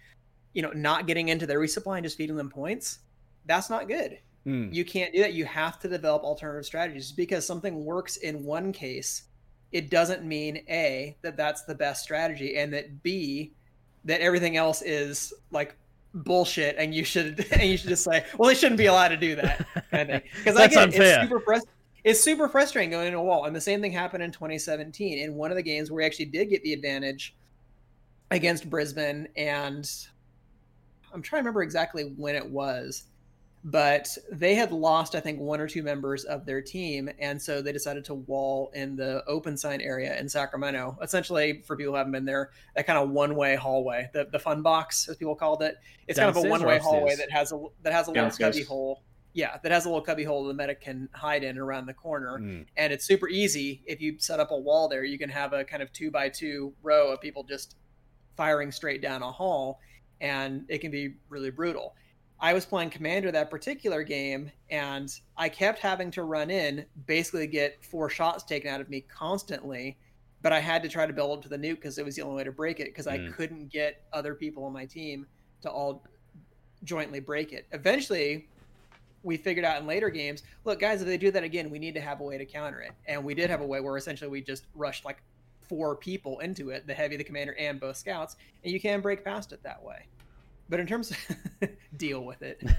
you know, not getting into their resupply and just feeding them points, that's not good. Mm. You can't do that. You have to develop alternative strategies because something works in one case. It doesn't mean A, that that's the best strategy, and that B, that everything else is like bullshit and you should [LAUGHS] and you should just say well they shouldn't be allowed to do that kind of because I get unfair. it's super frust- it's super frustrating going into a wall and the same thing happened in 2017 in one of the games where we actually did get the advantage against Brisbane and I'm trying to remember exactly when it was but they had lost I think one or two members of their team and so they decided to wall in the open sign area in Sacramento essentially for people who haven't been there that kind of one way hallway the the fun box as people called it. It's kind of a one way hallway that has a that has a little Downstairs. hole yeah that has a little cubby hole the medic can hide in around the corner Mm. and it's super easy if you set up a wall there you can have a kind of two by two row of people just firing straight down a hall and it can be really brutal i was playing commander that particular game and i kept having to run in basically get four shots taken out of me constantly but i had to try to build up to the nuke because it was the only way to break it because i Mm. couldn't get other people on my team to all jointly break it eventually we figured out in later games look guys if they do that again we need to have a way to counter it. And we did have a way where essentially we just rushed like four people into it the heavy the commander and both scouts and you can break past it that way. But in terms of [LAUGHS] deal with it. [LAUGHS]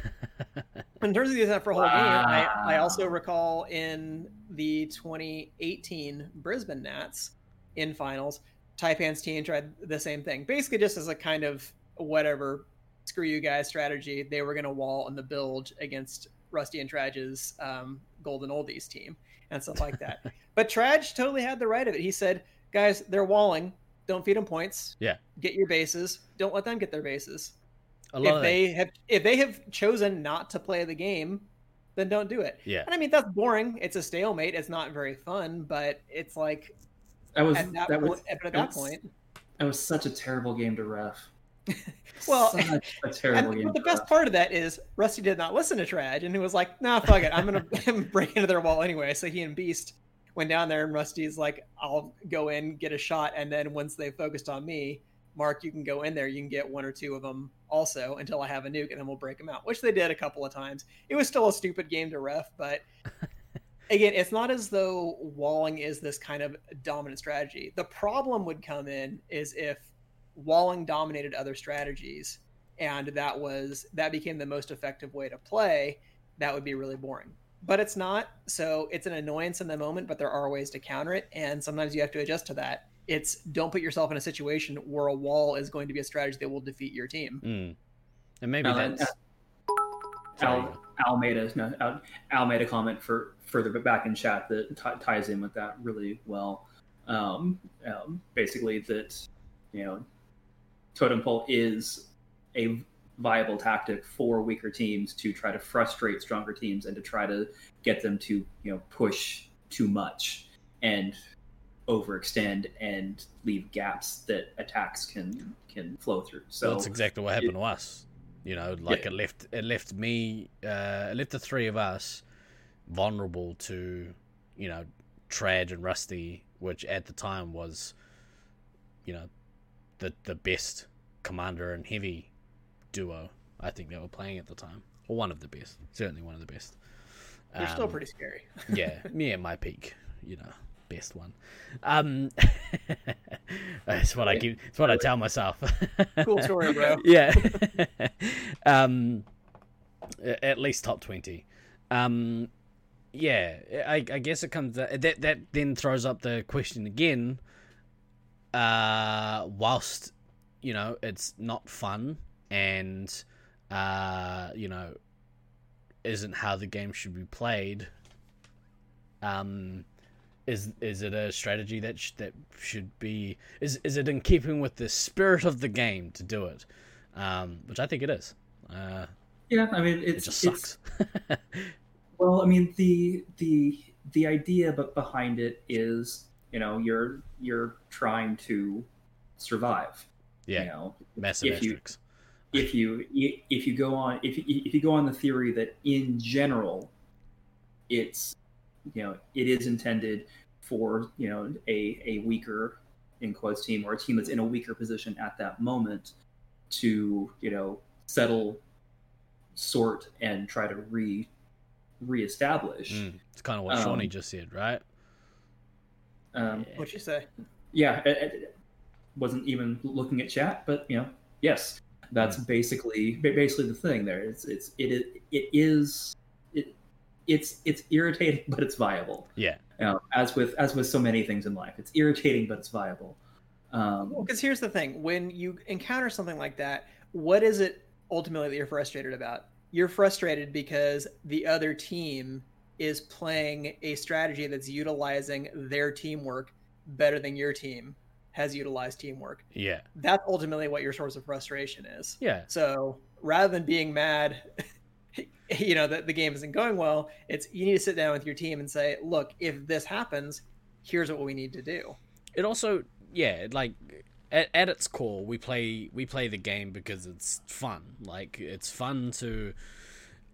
In terms of using that for a whole game I, I also recall in the 2018 brisbane nats in finals taipan's team tried the same thing basically just as a kind of whatever screw you guys strategy they were going to wall in the bilge against rusty and trage's um, golden oldies team and stuff like that. [LAUGHS] But trage totally had the right of it. He said guys they're walling. Don't feed them points. Yeah. get your bases. Don't let them get their bases. If of they have if they have chosen not to play the game then don't do it. Yeah. and i mean that's boring. It's a stalemate. It's not very fun but it's like That was at that, that point, was at that that's- point that was such a terrible game to ref. [LAUGHS] Well, such a terrible and the best part of that is Rusty did not listen to Trad, and he was like, "Nah, fuck it, I'm gonna [LAUGHS] [LAUGHS] break into their wall anyway." So he and Beast went down there, and Rusty's like, "I'll go in, get a shot, and then once they focused on me, Mark, you can go in there, you can get one or two of them also until I have a nuke, and then we'll break them out." Which they did a couple of times. It was still a stupid game to ref, but again, it's not as though walling is this kind of dominant strategy. The problem would come in is if walling dominated other strategies and that was that became the most effective way to play, that would be really boring. But it's not, so it's an annoyance in the moment, but there are ways to counter it and sometimes you have to adjust to that. It's don't put yourself in a situation where a wall is going to be a strategy that will defeat your team. Mm. And maybe No, that's Sorry. Al, Al made a no, Al, Al made a comment for further back in chat that t- ties in with that really well. Um, um, basically, that you know, totem pole is a viable tactic for weaker teams to try to frustrate stronger teams and to try to get them to you know push too much and overextend and leave gaps that attacks can can flow through. So that's exactly what happened to us. You know, like it left it left me uh, it left the three of us vulnerable to, you know, Trad and Rusty, which at the time was, you know, the the best commander and heavy duo I think they were playing at the time, or one of the best, certainly one of the best. They're still Um, pretty scary. [LAUGHS] yeah, me at my peak, you know, best one. Um, [LAUGHS] that's what I keep. It's what I tell myself. [LAUGHS] Cool story, bro. yeah. um, at least top twenty. Um, yeah, I, I guess it comes that that then throws up the question again. Uh, whilst you know it's not fun and uh, you know isn't how the game should be played. Um, is is it a strategy that sh- that should be is is it in keeping with the spirit of the game to do it? Um, which I think it is. Uh, yeah, I mean it just sucks. [LAUGHS] Well, I mean the the the idea but behind it is you know you're you're trying to survive. yeah, You know, massive if you- if you if you go on if you, if you go on the theory that in general it's you know it is intended for you know a a weaker in quotes team or a team that's in a weaker position at that moment to you know settle, sort, and try to re reestablish. Mm, it's kind of what Um, Shawnee just said, right? Um, What'd you say? yeah, it, it wasn't even looking at chat, but you know, yes, that's basically ba- basically the thing. There, it's it's it is it is it it's it's irritating, [LAUGHS] but it's viable. Yeah. You know, as with as with so many things in life, it's irritating, but it's viable. Um, Well, because here's the thing: when you encounter something like that, what is it ultimately that you're frustrated about? You're frustrated because the other team is playing a strategy that's utilizing their teamwork better than your team has utilized teamwork. Yeah. That's ultimately what your source of frustration is. Yeah. So rather than being mad, [LAUGHS] you know, that the game isn't going well, it's you need to sit down with your team and say, look, if this happens, here's what we need to do. it also yeah like at, at its core we play we play the game because it's fun like it's fun to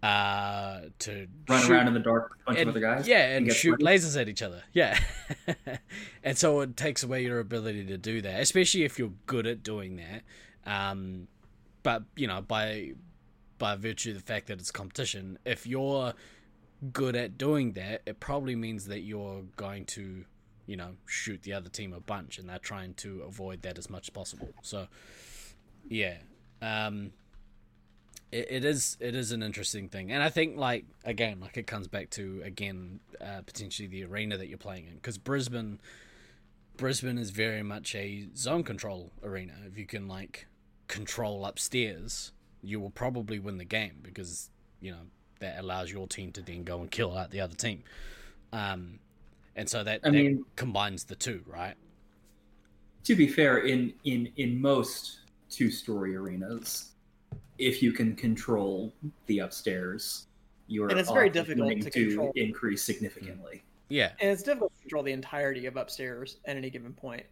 uh to run shoot- around in the dark, with a bunch and, of other guys. yeah and get shoot lasers at each other. Yeah. [LAUGHS] And so it takes away your ability to do that especially if you're good at doing that. Um but you know by by virtue of the fact that it's competition if you're good at doing that it probably means that you're going to you know shoot the other team a bunch and they're trying to avoid that as much as possible. So yeah. Um it, it is it is an interesting thing. And i think like again like it comes back to again uh, potentially the arena that you're playing in. Because brisbane brisbane is very much a zone control arena. If you can like control upstairs you will probably win the game because you know that allows your team to then go and kill out the other team. Um and so that, I that mean- combines the two right? To be fair, in in in most two-story arenas, if you can control the upstairs, you're And it's very difficult winning to increase significantly. yeah and it's difficult to control the entirety of upstairs at any given point.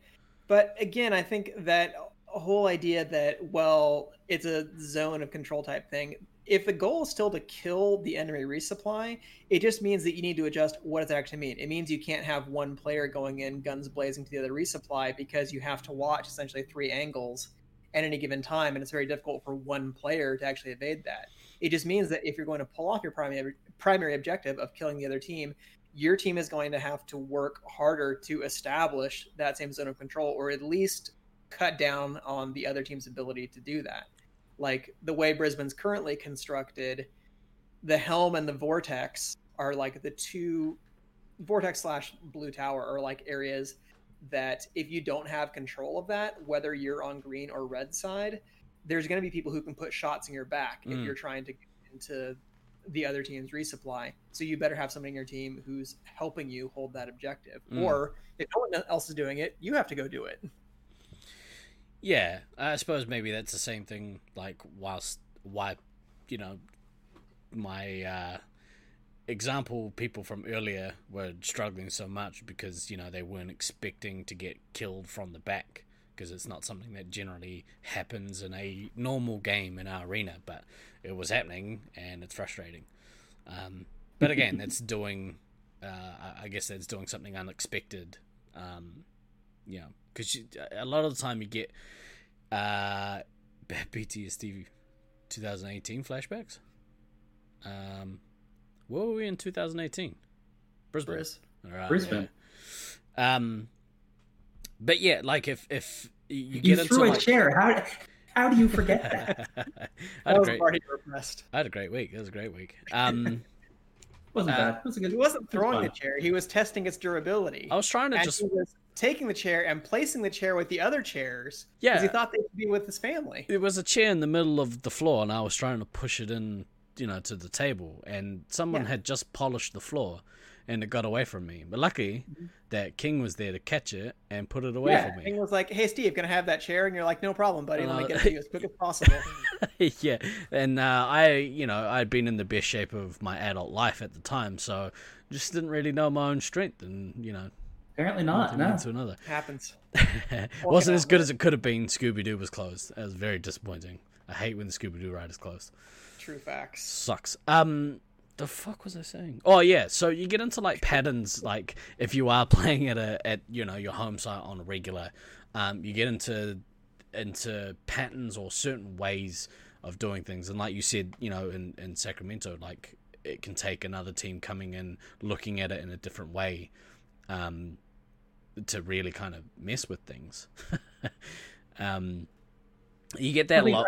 But again, I think that whole idea that well, it's a zone of control type thing. If the goal is still to kill the enemy resupply, it just means that you need to adjust what does that actually mean. It means you can't have one player going in guns blazing to the other resupply because you have to watch essentially three angles at any given time, and it's very difficult for one player to actually evade that. It just means that if you're going to pull off your primary primary objective of killing the other team, your team is going to have to work harder to establish that same zone of control or at least cut down on the other team's ability to do that. Like the way Brisbane's currently constructed, the helm and the vortex are like the two vortex slash blue tower are like areas that if you don't have control of that, whether you're on green or red side, there's going to be people who can put shots in your back if Mm. you're trying to get into the other team's resupply. So you better have somebody in your team who's helping you hold that objective. Mm. Or if no one else is doing it, you have to go do it. Yeah, I suppose maybe that's the same thing. Like, whilst why, you know, my uh, example people from earlier were struggling so much because you know they weren't expecting to get killed from the back because it's not something that generally happens in a normal game in our arena, but it was happening and it's frustrating. Um, but again, that's [LAUGHS] doing. Uh, I- guess that's doing something unexpected. Um, you know, because a lot of the time you get uh, [LAUGHS] PTSD 2018 flashbacks. Um, where were we in 2018? Brisbane. Briz. All right, Brisbane. yeah. Um, but yeah, like if if you You, get into threw a like, chair. How how do you forget that? [LAUGHS] I, had That a was great, already repressed. I had a great week. It was a great week. Um, [LAUGHS] wasn't Uh, bad. It was a good. He wasn't it was throwing the chair; he was testing its durability. I was trying to and just he was taking the chair and placing the chair with the other chairs yeah. because he thought they could be with his family. There was a chair in the middle of the floor, and I was trying to push it in, you know, to the table, and someone Yeah. had just polished the floor, and it got away from me. But lucky that King was there to catch it and put it away Yeah, from King was like, "Hey, Steve, can I have that chair?" And you're like, "No problem, buddy. Let me Uh, get it [LAUGHS] to you as quick as possible." [LAUGHS] yeah, and uh, I, you know, I'd been in the best shape of my adult life at the time, so just didn't really know my own strength, and you know, Apparently not. thing No. to another. Happens. [LAUGHS] wasn't as good as it could have been. Scooby Doo was closed. That was very disappointing. I hate when the Scooby Doo ride is closed. True facts. sucks. Um, the fuck was I saying? Oh yeah, so you get into like patterns, like if you are [LAUGHS] playing at a at you know your home site on a regular, um, you get into into patterns or certain ways of doing things, and like you said, you know, in in Sacramento, like it can take another team coming in, looking at it in a different way, um, to really kind of mess with things. [LAUGHS] um, you get that I mean, a lot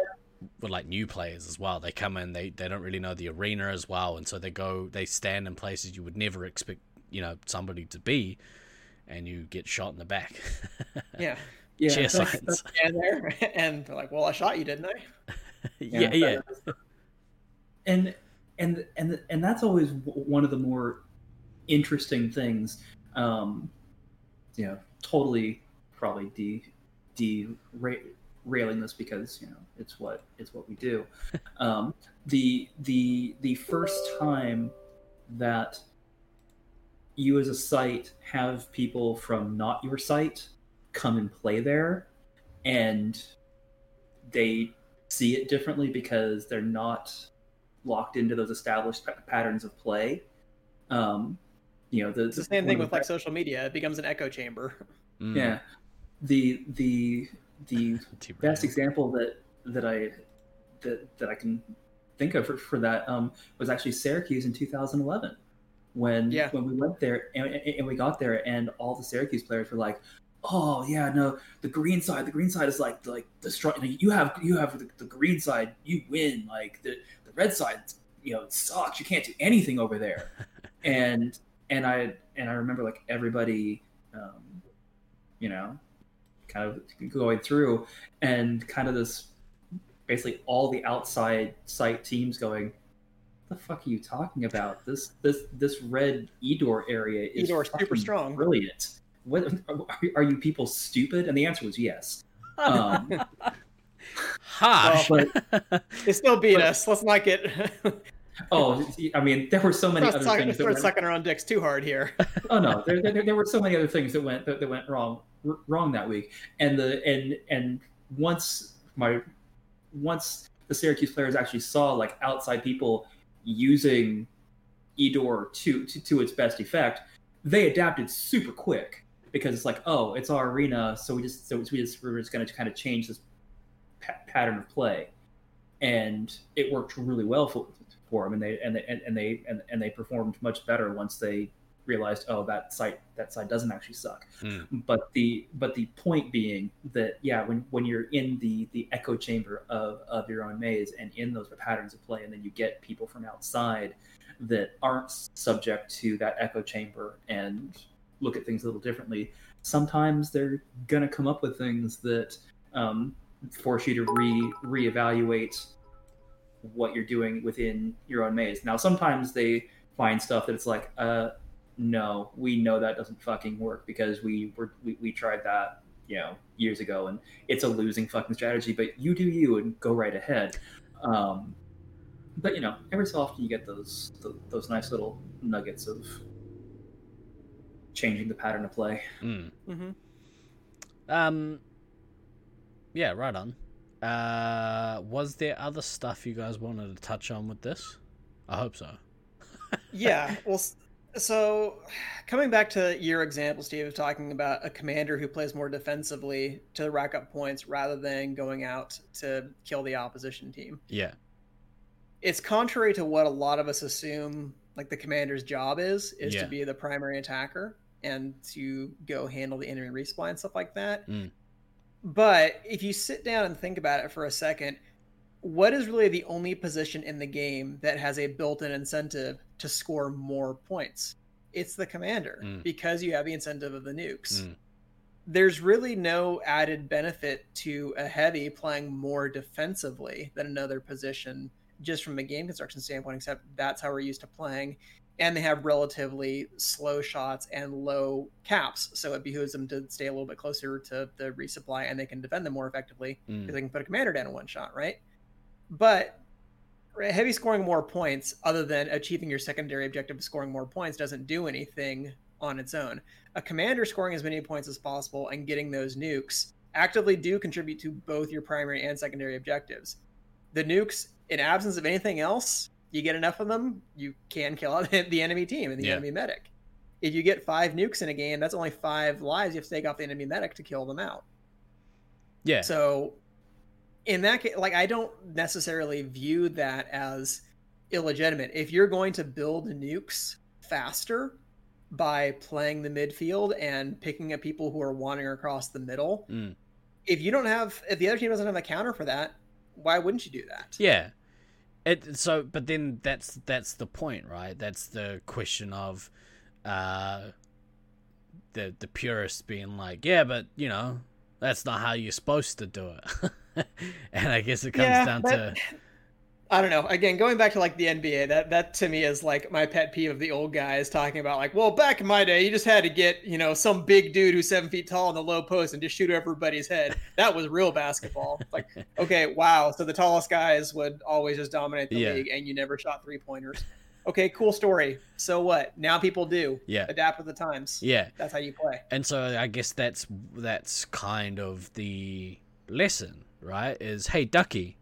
with like new players as well. They come in, they they don't really know the arena as well, and so they go, they stand in places you would never expect, you know, somebody to be, and you get shot in the back. [LAUGHS] Yeah. Yeah, Cheer that's- signs. And there, [LAUGHS] and they're like, "Well, I shot you, didn't I?" [LAUGHS] yeah, yeah. and and and and that's always one of the more interesting things um you know totally probably de derailing this because you know it's what it's what we do [LAUGHS] um the the the first time that you as a site have people from not your site come and play there and they see it differently because they're not locked into those established pa- patterns of play. Um, you know, the, It's the same thing with like social media. It becomes an echo chamber. Mm. yeah, the the the [LAUGHS] best example that that I that that I can think of for, for that um, was actually Syracuse in 2011 when Yeah. when we went there and, and we got there and all the Syracuse players were like, "Oh yeah, no, the green side, the green side is like like the strong. You have you have the, the green side, you win. Like the the red side, you know, sucks. You can't do anything over there." [LAUGHS] and and I and I remember like everybody, um, you know, kind of going through and kind of this basically all the outside site teams going the fuck are you talking about this this this red edor area is Edor's super strong." brilliant what are, are you people stupid and the answer was yes um, [LAUGHS] Harsh. They still [LAUGHS] beat us. Let's not get [LAUGHS] oh i mean there were so many other sucking, things that start went, sucking our own dicks too hard here. oh no there, there, there were so many other things that went that, that went wrong r- wrong that week. And the and and once my once the syracuse players actually saw like outside people using edor to, to to its best effect they adapted super quick because it's like oh it's our arena so we just so we just we're just going to kind of change this pa- pattern of play. And it worked really well for, for them and they and they and, and they and, and they performed much better once they realized oh that site that site doesn't actually suck Hmm. but the but the point being that yeah when when you're in the the echo chamber of of your own maze and in those patterns of play and then you get people from outside that aren't subject to that echo chamber and look at things a little differently sometimes they're gonna come up with things that um, force you to re reevaluate what you're doing within your own maze. Now, sometimes they find stuff that it's like, uh, no, we know that doesn't fucking work because we were we, we tried that, you know, years ago, and it's a losing fucking strategy. But you do you and go right ahead. Um, but you know, every so often you get those th- those nice little nuggets of changing the pattern of play. Mm. hmm Um. Yeah, right on. Uh, was there other stuff you guys wanted to touch on with this? I hope so. yeah [LAUGHS] well s- so coming back to your example steve of talking about a commander who plays more defensively to rack up points rather than going out to kill the opposition team Yeah. it's contrary to what a lot of us assume like the commander's job is is Yeah. to be the primary attacker and to go handle the enemy resupply and stuff like that Mm. but if you sit down and think about it for a second what is really the only position in the game that has a built-in incentive to score more points it's the commander Mm. because you have the incentive of the nukes Mm. there's really no added benefit to a heavy playing more defensively than another position just from a game construction standpoint except that's how we're used to playing and they have relatively slow shots and low caps so it behooves them to stay a little bit closer to the resupply and they can defend them more effectively Mm. because they can put a commander down in one shot right but heavy scoring more points other than achieving your secondary objective of scoring more points doesn't do anything on its own a commander scoring as many points as possible and getting those nukes actively do contribute to both your primary and secondary objectives. The nukes, in absence of anything else, You get enough of them, you can kill out [LAUGHS] the enemy team and the Yeah. enemy medic. If you get five nukes in a game, that's only five lives you have to take off the enemy medic to kill them out. Yeah. So, in that case, like I don't necessarily view that as illegitimate. If you're going to build nukes faster by playing the midfield and picking up people who are wandering across the middle, Mm. if you don't have, if the other team doesn't have a counter for that, why wouldn't you do that? Yeah. It so but then that's that's the point, right? That's the question of uh the the purists being like, Yeah, but you know, that's not how you're supposed to do it. [LAUGHS] [LAUGHS] and I guess it comes Yeah, down but- to I don't know. Again, going back to like the NBA, that that to me is like my pet peeve of the old guys talking about like, well, back in my day, you just had to get you know some big dude who's seven feet tall in the low post and just shoot everybody's head. That was real basketball. Like, [LAUGHS] okay, wow. So the tallest guys would always just dominate the Yeah. league, and you never shot three pointers. Okay, cool story. So what? Now people do. Yeah. Adapt with the times. Yeah. That's how you play. And so I guess that's that's kind of the lesson, right? Is hey ducky,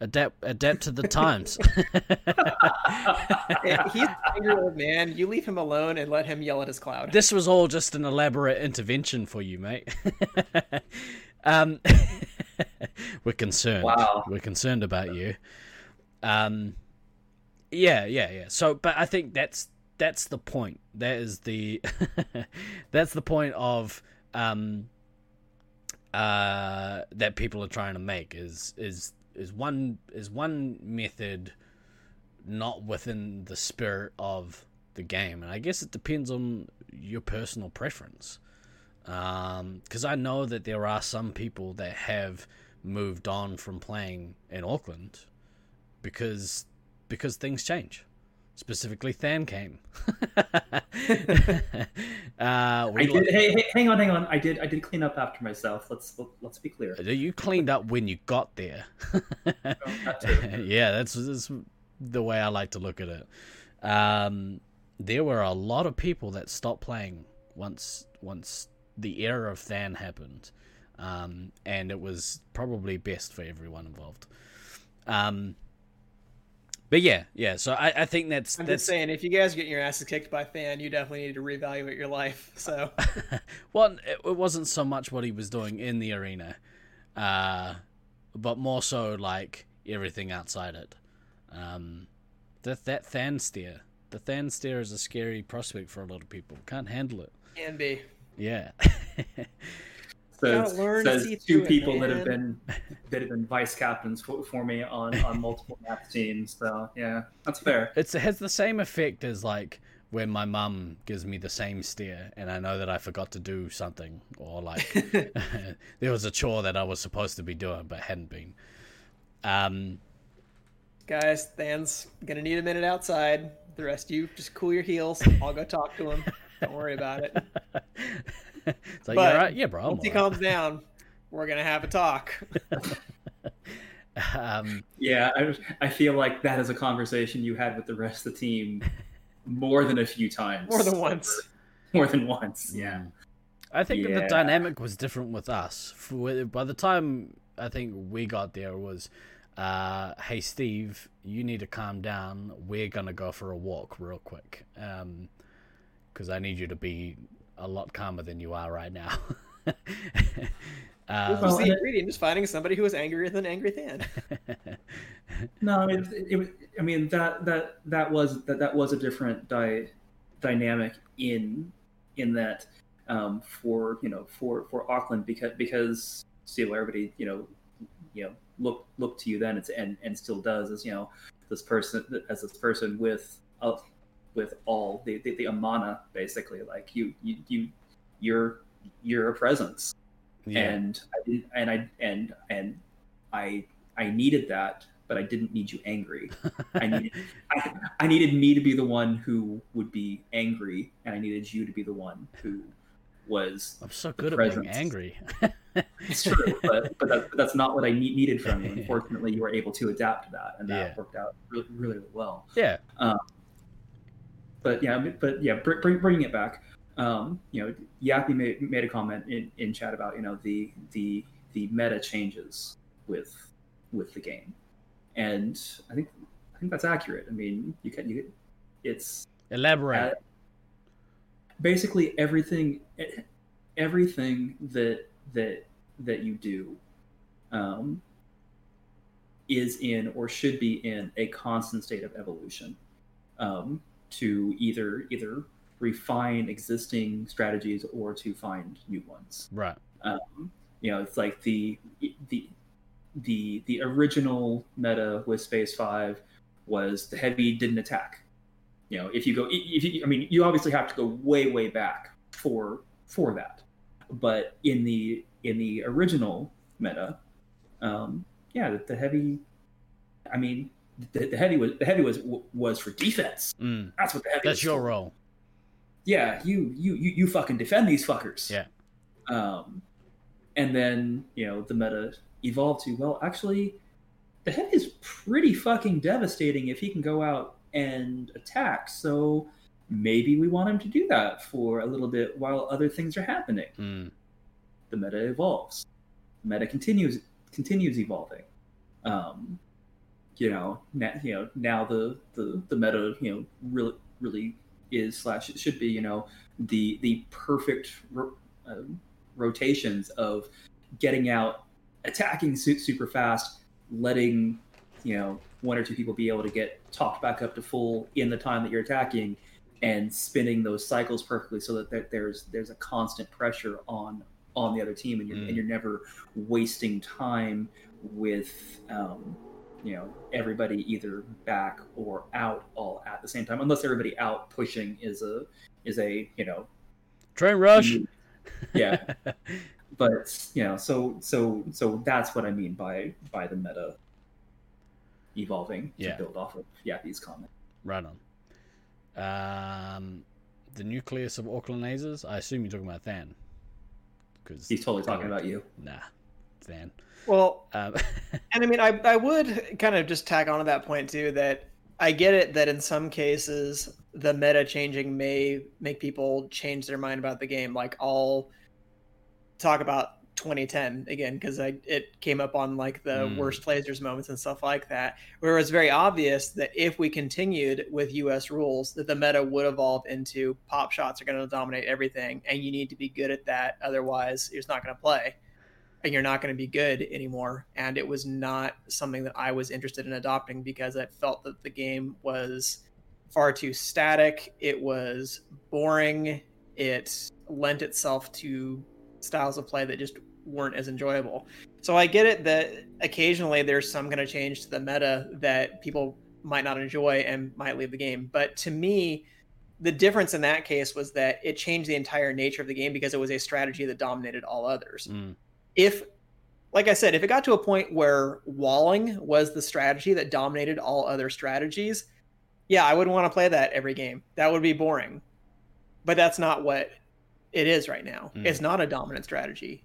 adapt adapt to the [LAUGHS] times. [LAUGHS] If He's an angry old man. You leave him alone and let him yell at his cloud. this was all just an elaborate intervention for you, mate. [LAUGHS] um, we're concerned. Wow. We're concerned about you. Um, yeah, yeah, yeah. So, but I think that's that's the point. That is the that's the point of um that people are trying to make is is is one is one method not within the spirit of the game. And i guess it depends on your personal preference. Um, because i know that there are some people that have moved on from playing in auckland because because things change specifically than came [LAUGHS] uh, I did. Hey, hey, hang on, hang on. I did. I did clean up after myself. Let's let's be clear. you cleaned up when you got there [LAUGHS] that [LAUGHS] yeah, that's, that's the way I like to look at it. Um, there were a lot of people that stopped playing once once the era of Than happened, um, and it was probably best for everyone involved. Um, but yeah, yeah. So I, I think that's I'm that's just saying, if you guys get your asses kicked by Than, you definitely need to reevaluate your life. [LAUGHS] So. [LAUGHS] well, it, it wasn't so much what he was doing in the arena, uh, but more so like everything outside it. Um, that that Than stare, the Than stare is a scary prospect for a lot of people. Can't handle it. Can be. Yeah. [LAUGHS] Gotta Says, to says see two through it, people that have been that have been vice captains for, for me on on multiple math teams. So yeah, that's fair. it's, it has the same effect as like when my mum gives me the same stare and I know that I forgot to do something or like [LAUGHS] [LAUGHS] there was a chore that I was supposed to be doing but hadn't been. Um, Guys, Than's gonna need a minute outside. The rest of you just cool your heels. I'll go talk to him. Don't worry about it. [LAUGHS] [LAUGHS] it's like, But "You alright? Yeah, bro. I'm Once he alright." calms down, we're gonna have a talk. [LAUGHS] Um, Yeah, I was- I feel like that is a conversation you had with the rest of the team more than a few times. More than once. More than once. Yeah. I think that the dynamic was different with us. For, by the time I think we got there, was, uh, hey Steve, you need to calm down. We're gonna go for a walk real quick, because I need you to be a lot calmer than you are right now. [LAUGHS] um, What's the ingredient? Just finding somebody who is angrier than angry Than. [LAUGHS] No, it, it. I mean that that that was that that was a different dy- dynamic in in that um, for you know for for Auckland because because still everybody you know you know look look to you then it's, and and still does as you know this person as this person with uh, with all the, the the amana basically like you you you you're you're a presence yeah, and I and I and and I I needed that, but I didn't need you angry. [LAUGHS] I needed I, I needed me to be the one who would be angry, and I needed you to be the one who was. I'm so good at being angry. [LAUGHS] It's true, but but, that, but that's not what I need, needed from you. [LAUGHS] Unfortunately, you were able to adapt to that, and that Yeah. worked out really really, really well. yeah, um, but yeah, but yeah, br- bring, bringing it back. Um, you know, Yappy made, made a comment in, in chat about you know the the the meta changes with with the game, and I think I think that's accurate. I mean, you can you it's Elaborate. uh, basically everything everything that that that you do um, is in or should be in a constant state of evolution um, to either either refine existing strategies or to find new ones. Right. um, you know it's like the the the the original meta with space five was the heavy didn't attack. You know if you go if you i mean you obviously have to go way way back for for that. But in the in the original meta um yeah the, the heavy i mean the, the heavy was the heavy was was for defense Mm. that's what the heavy That's your for role. yeah, you you you you fucking defend these fuckers. Yeah. Um, and then you know the meta evolved to well, actually, the heavy is pretty fucking devastating if he can go out and attack. So maybe we want him to do that for a little bit while other things are happening. Mm. The meta evolves. The meta continues continues evolving. Um, you know, now, you know now the, the the meta you know really really is slash it should be you know the the perfect ro- um rotations of getting out, attacking su- super fast, letting you know one or two people be able to get topped back up to full in the time that you're attacking, and spinning those cycles perfectly so that there, there's there's a constant pressure on on the other team, and you're Mm. and you're never wasting time with. Um, you know everybody either back or out all at the same time unless everybody out pushing is a is a you know Train rush. yeah [LAUGHS] but you know so so so that's what i mean by by the meta evolving Yeah. to build off of yappy's comment right on. Um, the nucleus of Auckland lasers. I assume you're talking about Than. Because he's totally talking about you Nah, Than. Well, Um, [LAUGHS] and I mean, I I would kind of just tack on to that point too that I get it that in some cases the meta changing may make people change their mind about the game. Like I'll talk about 2010 again because I it came up on like the Mm. worst lasers moments and stuff like that, where it was very obvious that if we continued with U.S. rules, that the meta would evolve into pop shots are going to dominate everything, and you need to be good at that. Otherwise, you're just not going to play and you're not going to be good anymore. And it was not something that I was interested in adopting because I felt that the game was far too static. It was boring. It lent itself to styles of play that just weren't as enjoyable. So I get it that occasionally there's some kind of change to the meta that people might not enjoy and might leave the game. But to me, the difference in that case was that it changed the entire nature of the game because it was a strategy that dominated all others mm, if like i said if it got to a point where walling was the strategy that dominated all other strategies yeah i wouldn't want to play that every game. That would be boring. But that's not what it is right now. Mm. it's not a dominant strategy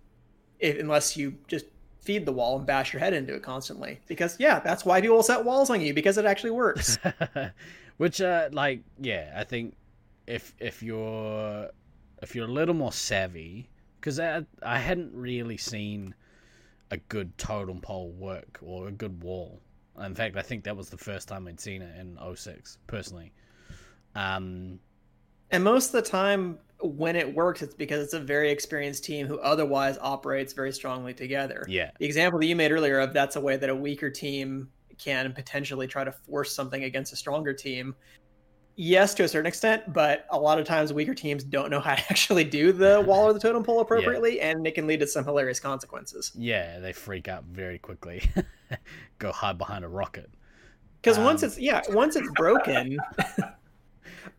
if, unless you just feed the wall and bash your head into it constantly. Because yeah that's why people set walls on you because it actually works. [LAUGHS] Which uh like yeah i think if if you're if you're a little more savvy because I, I hadn't really seen a good totem pole work or a good wall in fact i think that was the first time i'd seen it in 06 personally um And most of the time, when it works, it's because it's a very experienced team who otherwise operates very strongly together. yeah The example that you made earlier of that's a way that a weaker team can potentially try to force something against a stronger team. Yes, to a certain extent, but a lot of times weaker teams don't know how to [LAUGHS] actually do the [LAUGHS] wall or the totem pole appropriately, and it can lead to some hilarious consequences. yeah they freak out very quickly [LAUGHS] go hide behind a rocket Because once Um, it's yeah, once it's broken,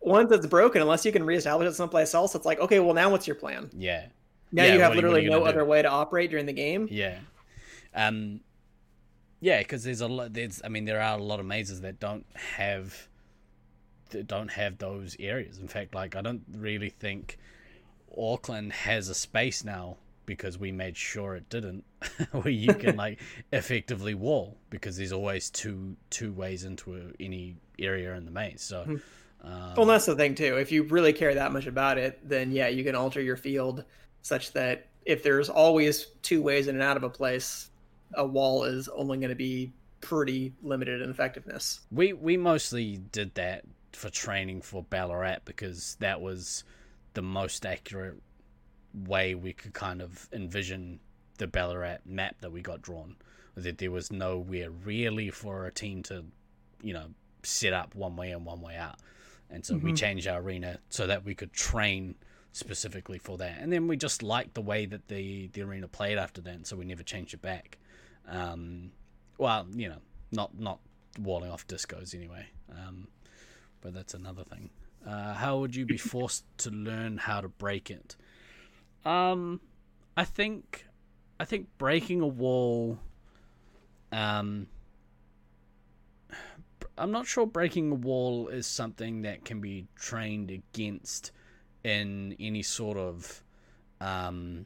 once it's broken, unless you can reestablish it someplace else, it's like okay, well now what's your plan? yeah Now Yeah, you what are you- have literally you no gonna do? other way to operate during the game. Yeah. Um yeah, because there's a lot there's I mean there are a lot of mazes that don't have don't have those areas. In fact, like I don't really think Auckland has a space now because we made sure it didn't [LAUGHS] where you can [LAUGHS] like effectively wall because there's always two two ways into a, any area in the maze. So Hmm. um, Well, that's the thing too. If you really care that much about it, then yeah, you can alter your field such that if there's always two ways in and out of a place, a wall is only going to be pretty limited in effectiveness. We we mostly did that for training for Ballarat because that was the most accurate way we could kind of envision the Ballarat map that we got drawn. That there was nowhere really for a team to, you know, set up one way in, one way out. And so we changed our arena so that we could train specifically for that. And then we just liked the way that the, the arena played after that, and so we never changed it back. Um, well, you know, not not walling off discos anyway. Um, but that's another thing. Uh, how would you be [LAUGHS] forced to learn how to break it? Um, I think, I think breaking a wall. Um, I'm not sure breaking a wall is something that can be trained against in any sort of um,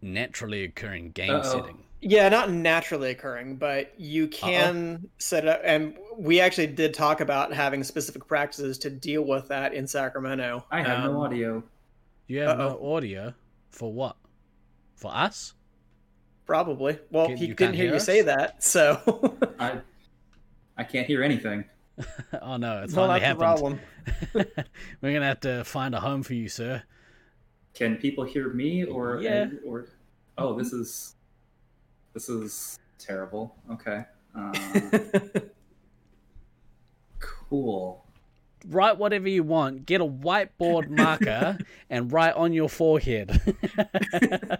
naturally occurring game Uh-oh. setting. Yeah, not naturally occurring, but you can set up. And we actually did talk about having specific practices to deal with that in Sacramento. I have Um, no audio. You have Uh-oh. no audio for what? For us? Probably. Well, Can- he you didn't hear hear you say that, so. [LAUGHS] I I can't hear anything. [LAUGHS] oh no, it's well, finally happened. problem. [LAUGHS] We're gonna have to find a home for you, sir. Can people hear me or Yeah. or oh this is this is terrible. Okay. Uh, [LAUGHS] cool. Write whatever you want. Get a whiteboard marker [LAUGHS] and write on your forehead. [LAUGHS]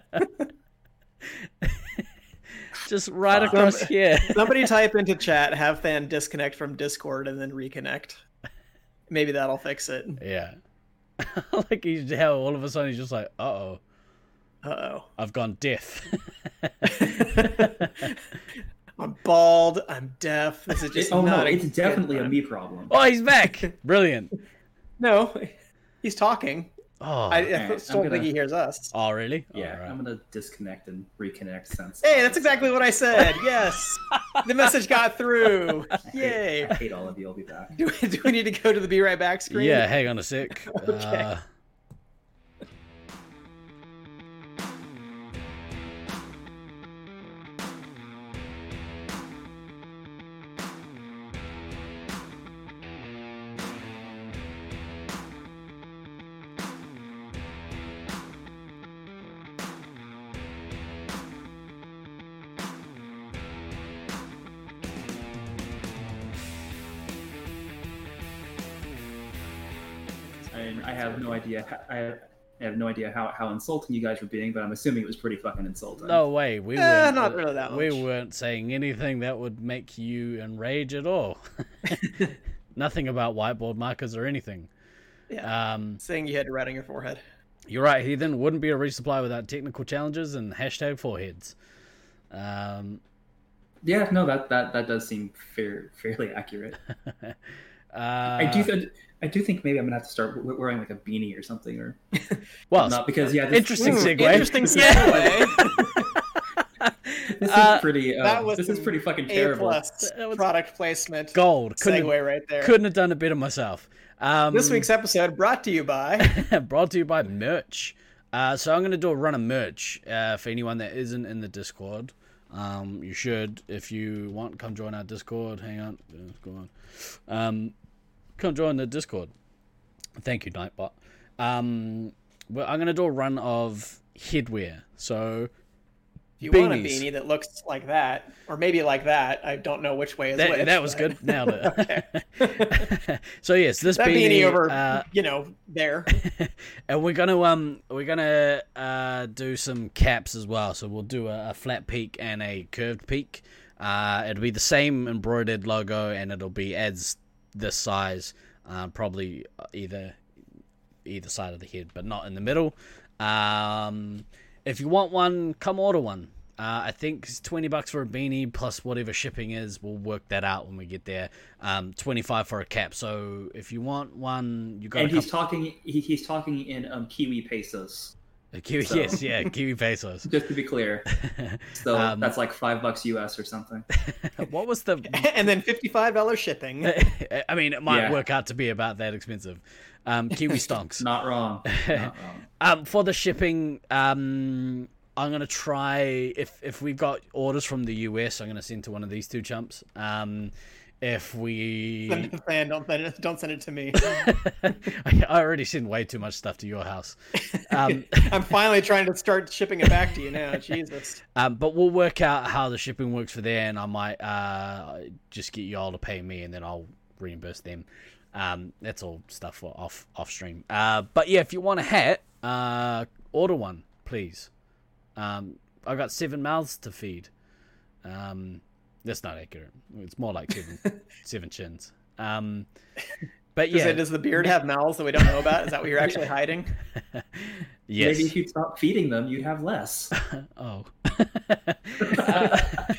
Just right Fuck. across here. Somebody type into chat, have Than disconnect from Discord and then reconnect. Maybe that'll fix it. Yeah. like he's how all of a sudden he's just like, uh oh, oh. I've gone deaf. [LAUGHS] I'm bald. I'm deaf. This is just oh no, not a it's good definitely a me problem. oh, he's back. Brilliant. [LAUGHS] No, he's talking. Oh, I, I Alright, still I'm think gonna- he hears us. oh really? Yeah, Alright. I'm gonna disconnect and reconnect since. Hey, that's exactly what I said. [LAUGHS] Yes, the message got through. I hate- Yay! I hate all of you. I'll be back. Do, do we need to go to the be right back screen? Yeah, hang on a sec. Okay. Uh, idea. I, I have no idea how, how insulting you guys were being, but I'm assuming it was pretty fucking insulting. no way. We Eh, weren't, really that We weren't saying anything that would make you enrage at all. [LAUGHS] Nothing about whiteboard markers or anything. Yeah. Um, Saying you had to write on your forehead. you're right. He then wouldn't be a resupply without technical challenges and hashtag foreheads. Um, Yeah, no, that that that does seem fair, fairly accurate. uh, [LAUGHS] I do th- I do think maybe I'm gonna have to start wearing like a beanie or something, or [LAUGHS] well, [LAUGHS] not because yeah, this, interesting segue. Interesting [LAUGHS] segue. This Uh, is pretty. Uh, that was this is pretty fucking A terrible. plus That product placement. Gold. Couldn't Segue have, right there. couldn't have done it better myself. Um, This week's episode brought to you by. brought to you by merch. Uh, so I'm going to do a run of merch uh, for anyone that isn't in the Discord. Um, you should, if you want, come join our Discord. Hang on, go on. Um, come join the Discord. Thank you, Nightbot. Um, well, I'm going to do a run of headwear. So you want a beanie that looks like that, or maybe like that, I don't know which way is that, which. that was but- good. [LAUGHS] It. [LAUGHS] so yes, this That beanie, beanie over, uh, you know, there. [LAUGHS] and we're gonna um we're gonna uh do some caps as well. So we'll do a, a flat peak and a curved peak. Uh, it'll be the same embroidered logo, and it'll be as this size, uh, probably either either side of the head, but not in the middle. Um, if you want one, come order one. Uh, I think it's twenty bucks for a beanie plus whatever shipping is. We'll work that out when we get there. Um, twenty five for a cap. So if you want one, you got. And he's talking. He, he's talking in um, Kiwi pesos. A Kiwi, So- yes, yeah, Kiwi pesos. [LAUGHS] Just to be clear, [LAUGHS] so Um, that's like five bucks US or something. [LAUGHS] what was the? and then fifty-five dollars shipping. I mean, it might Yeah. work out to be about that expensive. Um, Kiwi stonks. Not wrong. Not wrong. Um, for the shipping, um, I'm gonna try if if we've got orders from the US, I'm gonna send to one of these two chumps. Um, if we, Than, don't send it, don't send it to me. [LAUGHS] I already sent way too much stuff to your house. Um, [LAUGHS] I'm finally trying to start shipping it back to you now. Jesus. [LAUGHS] um, but we'll work out how the shipping works for there, and I might uh just get you all to pay me, and then I'll reimburse them. Um, that's all stuff for off off stream. Uh, but yeah, if you want a hat, uh, order one, please. Um, I got seven mouths to feed. Um, that's not accurate. It's more like seven [LAUGHS] seven chins. Um, but Does, yeah, it, does the beard have mouths that we don't know about? Is that what you're actually [LAUGHS] hiding? yes. Maybe if you stop feeding them, you'd have less. [LAUGHS] Oh.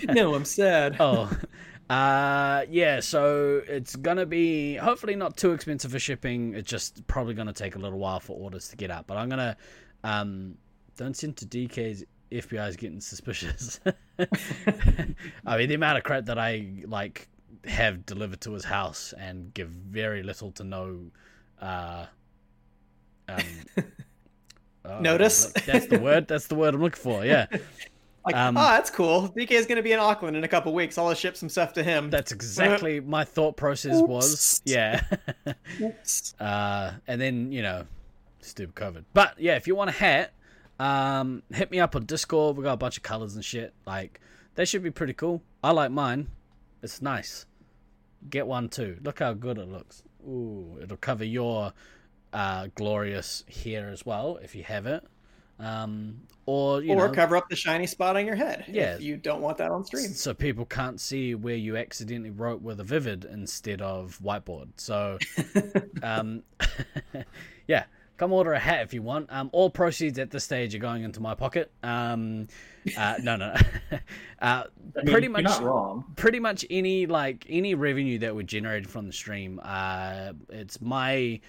no, I'm sad. oh. Uh yeah, so it's gonna be hopefully not too expensive for shipping. It's just probably gonna take a little while for orders to get out. But I'm gonna um don't send to DK's FBI is getting suspicious. [LAUGHS] I mean the amount of crap that I like have delivered to his house and give very little to no uh um [LAUGHS] oh, Notice? That's the word. That's the word I'm looking for. Yeah. [LAUGHS] Like, Um, oh, that's cool. DK is going to be in Auckland in a couple weeks. I'll ship some stuff to him. That's exactly my thought process was. Yeah. Oops. uh, and then, you know, stupid COVID. But yeah, if you want a hat, um, hit me up on Discord. We got a bunch of colors and shit. Like, they should be pretty cool. I like mine. It's nice. Get one too. Look how good it looks. Ooh, it'll cover your uh, glorious hair as well if you have it. Um, or you or know, cover up the shiny spot on your head. Yeah. If you don't want that on stream. so people can't see where you accidentally wrote with a vivid instead of whiteboard. So, [LAUGHS] um, [LAUGHS] yeah, come order a hat if you want. Um, all proceeds at this stage are going into my pocket. Um, uh, no, no, no. [LAUGHS] uh, I mean, pretty much, pretty much any like any revenue that we generated from the stream. Uh, it's my,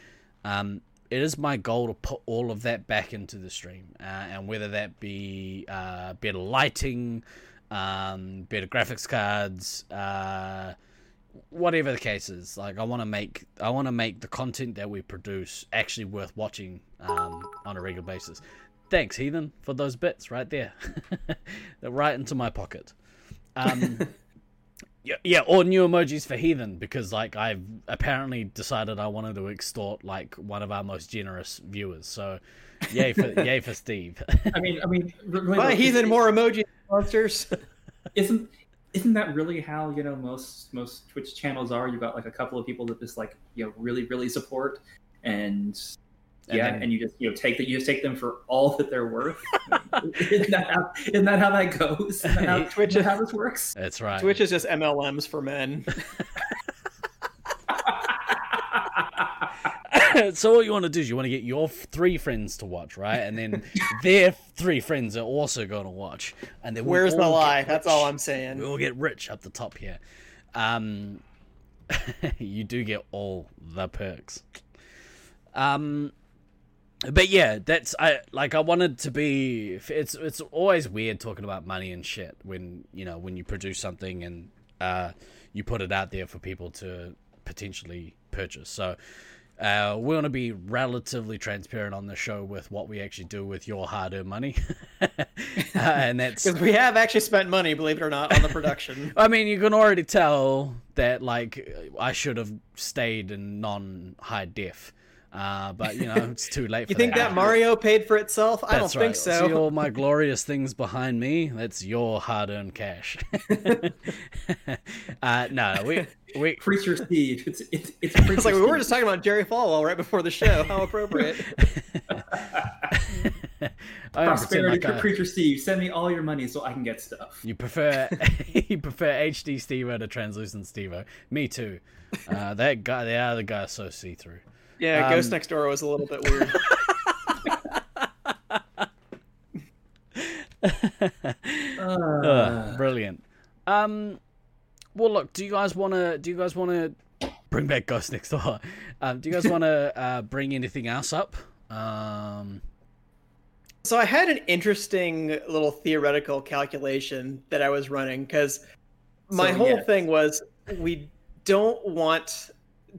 um, it is my goal to put all of that back into the stream, uh, and whether that be uh, better lighting, um, better graphics cards, uh, whatever the case is. Like I want to make, I want to make the content that we produce actually worth watching um, on a regular basis. Thanks, Heathen, for those bits right there. [LAUGHS] They're right into my pocket. Um, [LAUGHS] yeah, yeah, or new emojis for heathen because like I've apparently decided I wanted to extort like one of our most generous viewers. So, yay for [LAUGHS] yay for Steve. I mean, I mean, really, Buy like, heathen is- more emoji monsters. Isn't isn't that really how you know most most Twitch channels are? you've got like a couple of people that just like you know really really support, and And yeah, then- and you just you know take that you just take them for all that they're worth. [LAUGHS] isn't that how isn't that how that goes? Isn't that how, Twitch- isn't that how this works? That's right. Twitch is just MLMs for men. [LAUGHS] [LAUGHS] so all you want to do is you want to get your three friends to watch, right? And then [LAUGHS] their three friends are also going to watch, and then Where's the lie? That's all I'm saying. We'll get rich up the top here. Um, [LAUGHS] you do get all the perks. Um, but yeah, that's I like. I wanted to be. It's it's always weird talking about money and shit when you know when you produce something and uh you put it out there for people to potentially purchase. So. Uh, we want to be relatively transparent on the show with what we actually do with your hard-earned money, [LAUGHS] uh, and that's [LAUGHS] Because we have actually spent money, believe it or not, on the production. [LAUGHS] I mean, you can already tell that like I should have stayed in non-high def, uh, but you know it's too late. For You think that Mario paid for itself? I don't That's think so. See all my glorious things behind me? That's your hard-earned cash. uh, no, we we Preacher Steve, it's it's it's, [LAUGHS] It's Preacher like we were just talking about Jerry Falwell right before the show. How appropriate. [LAUGHS] [LAUGHS] I don't pretend prosperity like Preacher Steve. Send me all your money so I can get stuff. You prefer you prefer HD Stevo to translucent Stevo. Me too. Uh, that guy, the other guy, is so see through. Yeah, Um, Ghost Next Door was a little bit weird. Uh, brilliant. Um, well, look. Do you guys want to? Do you guys want to bring back Ghost Next Door? [LAUGHS] Um, do you guys [LAUGHS] want to uh, bring anything else up? Um, So I had an interesting little theoretical calculation that I was running because my So, whole yes. thing was we don't want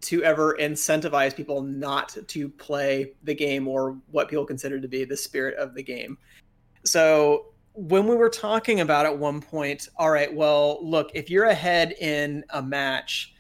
to ever incentivize people not to play the game or what people consider to be the spirit of the game. So when we were talking about at one point, all right, well, look, if you're ahead in a match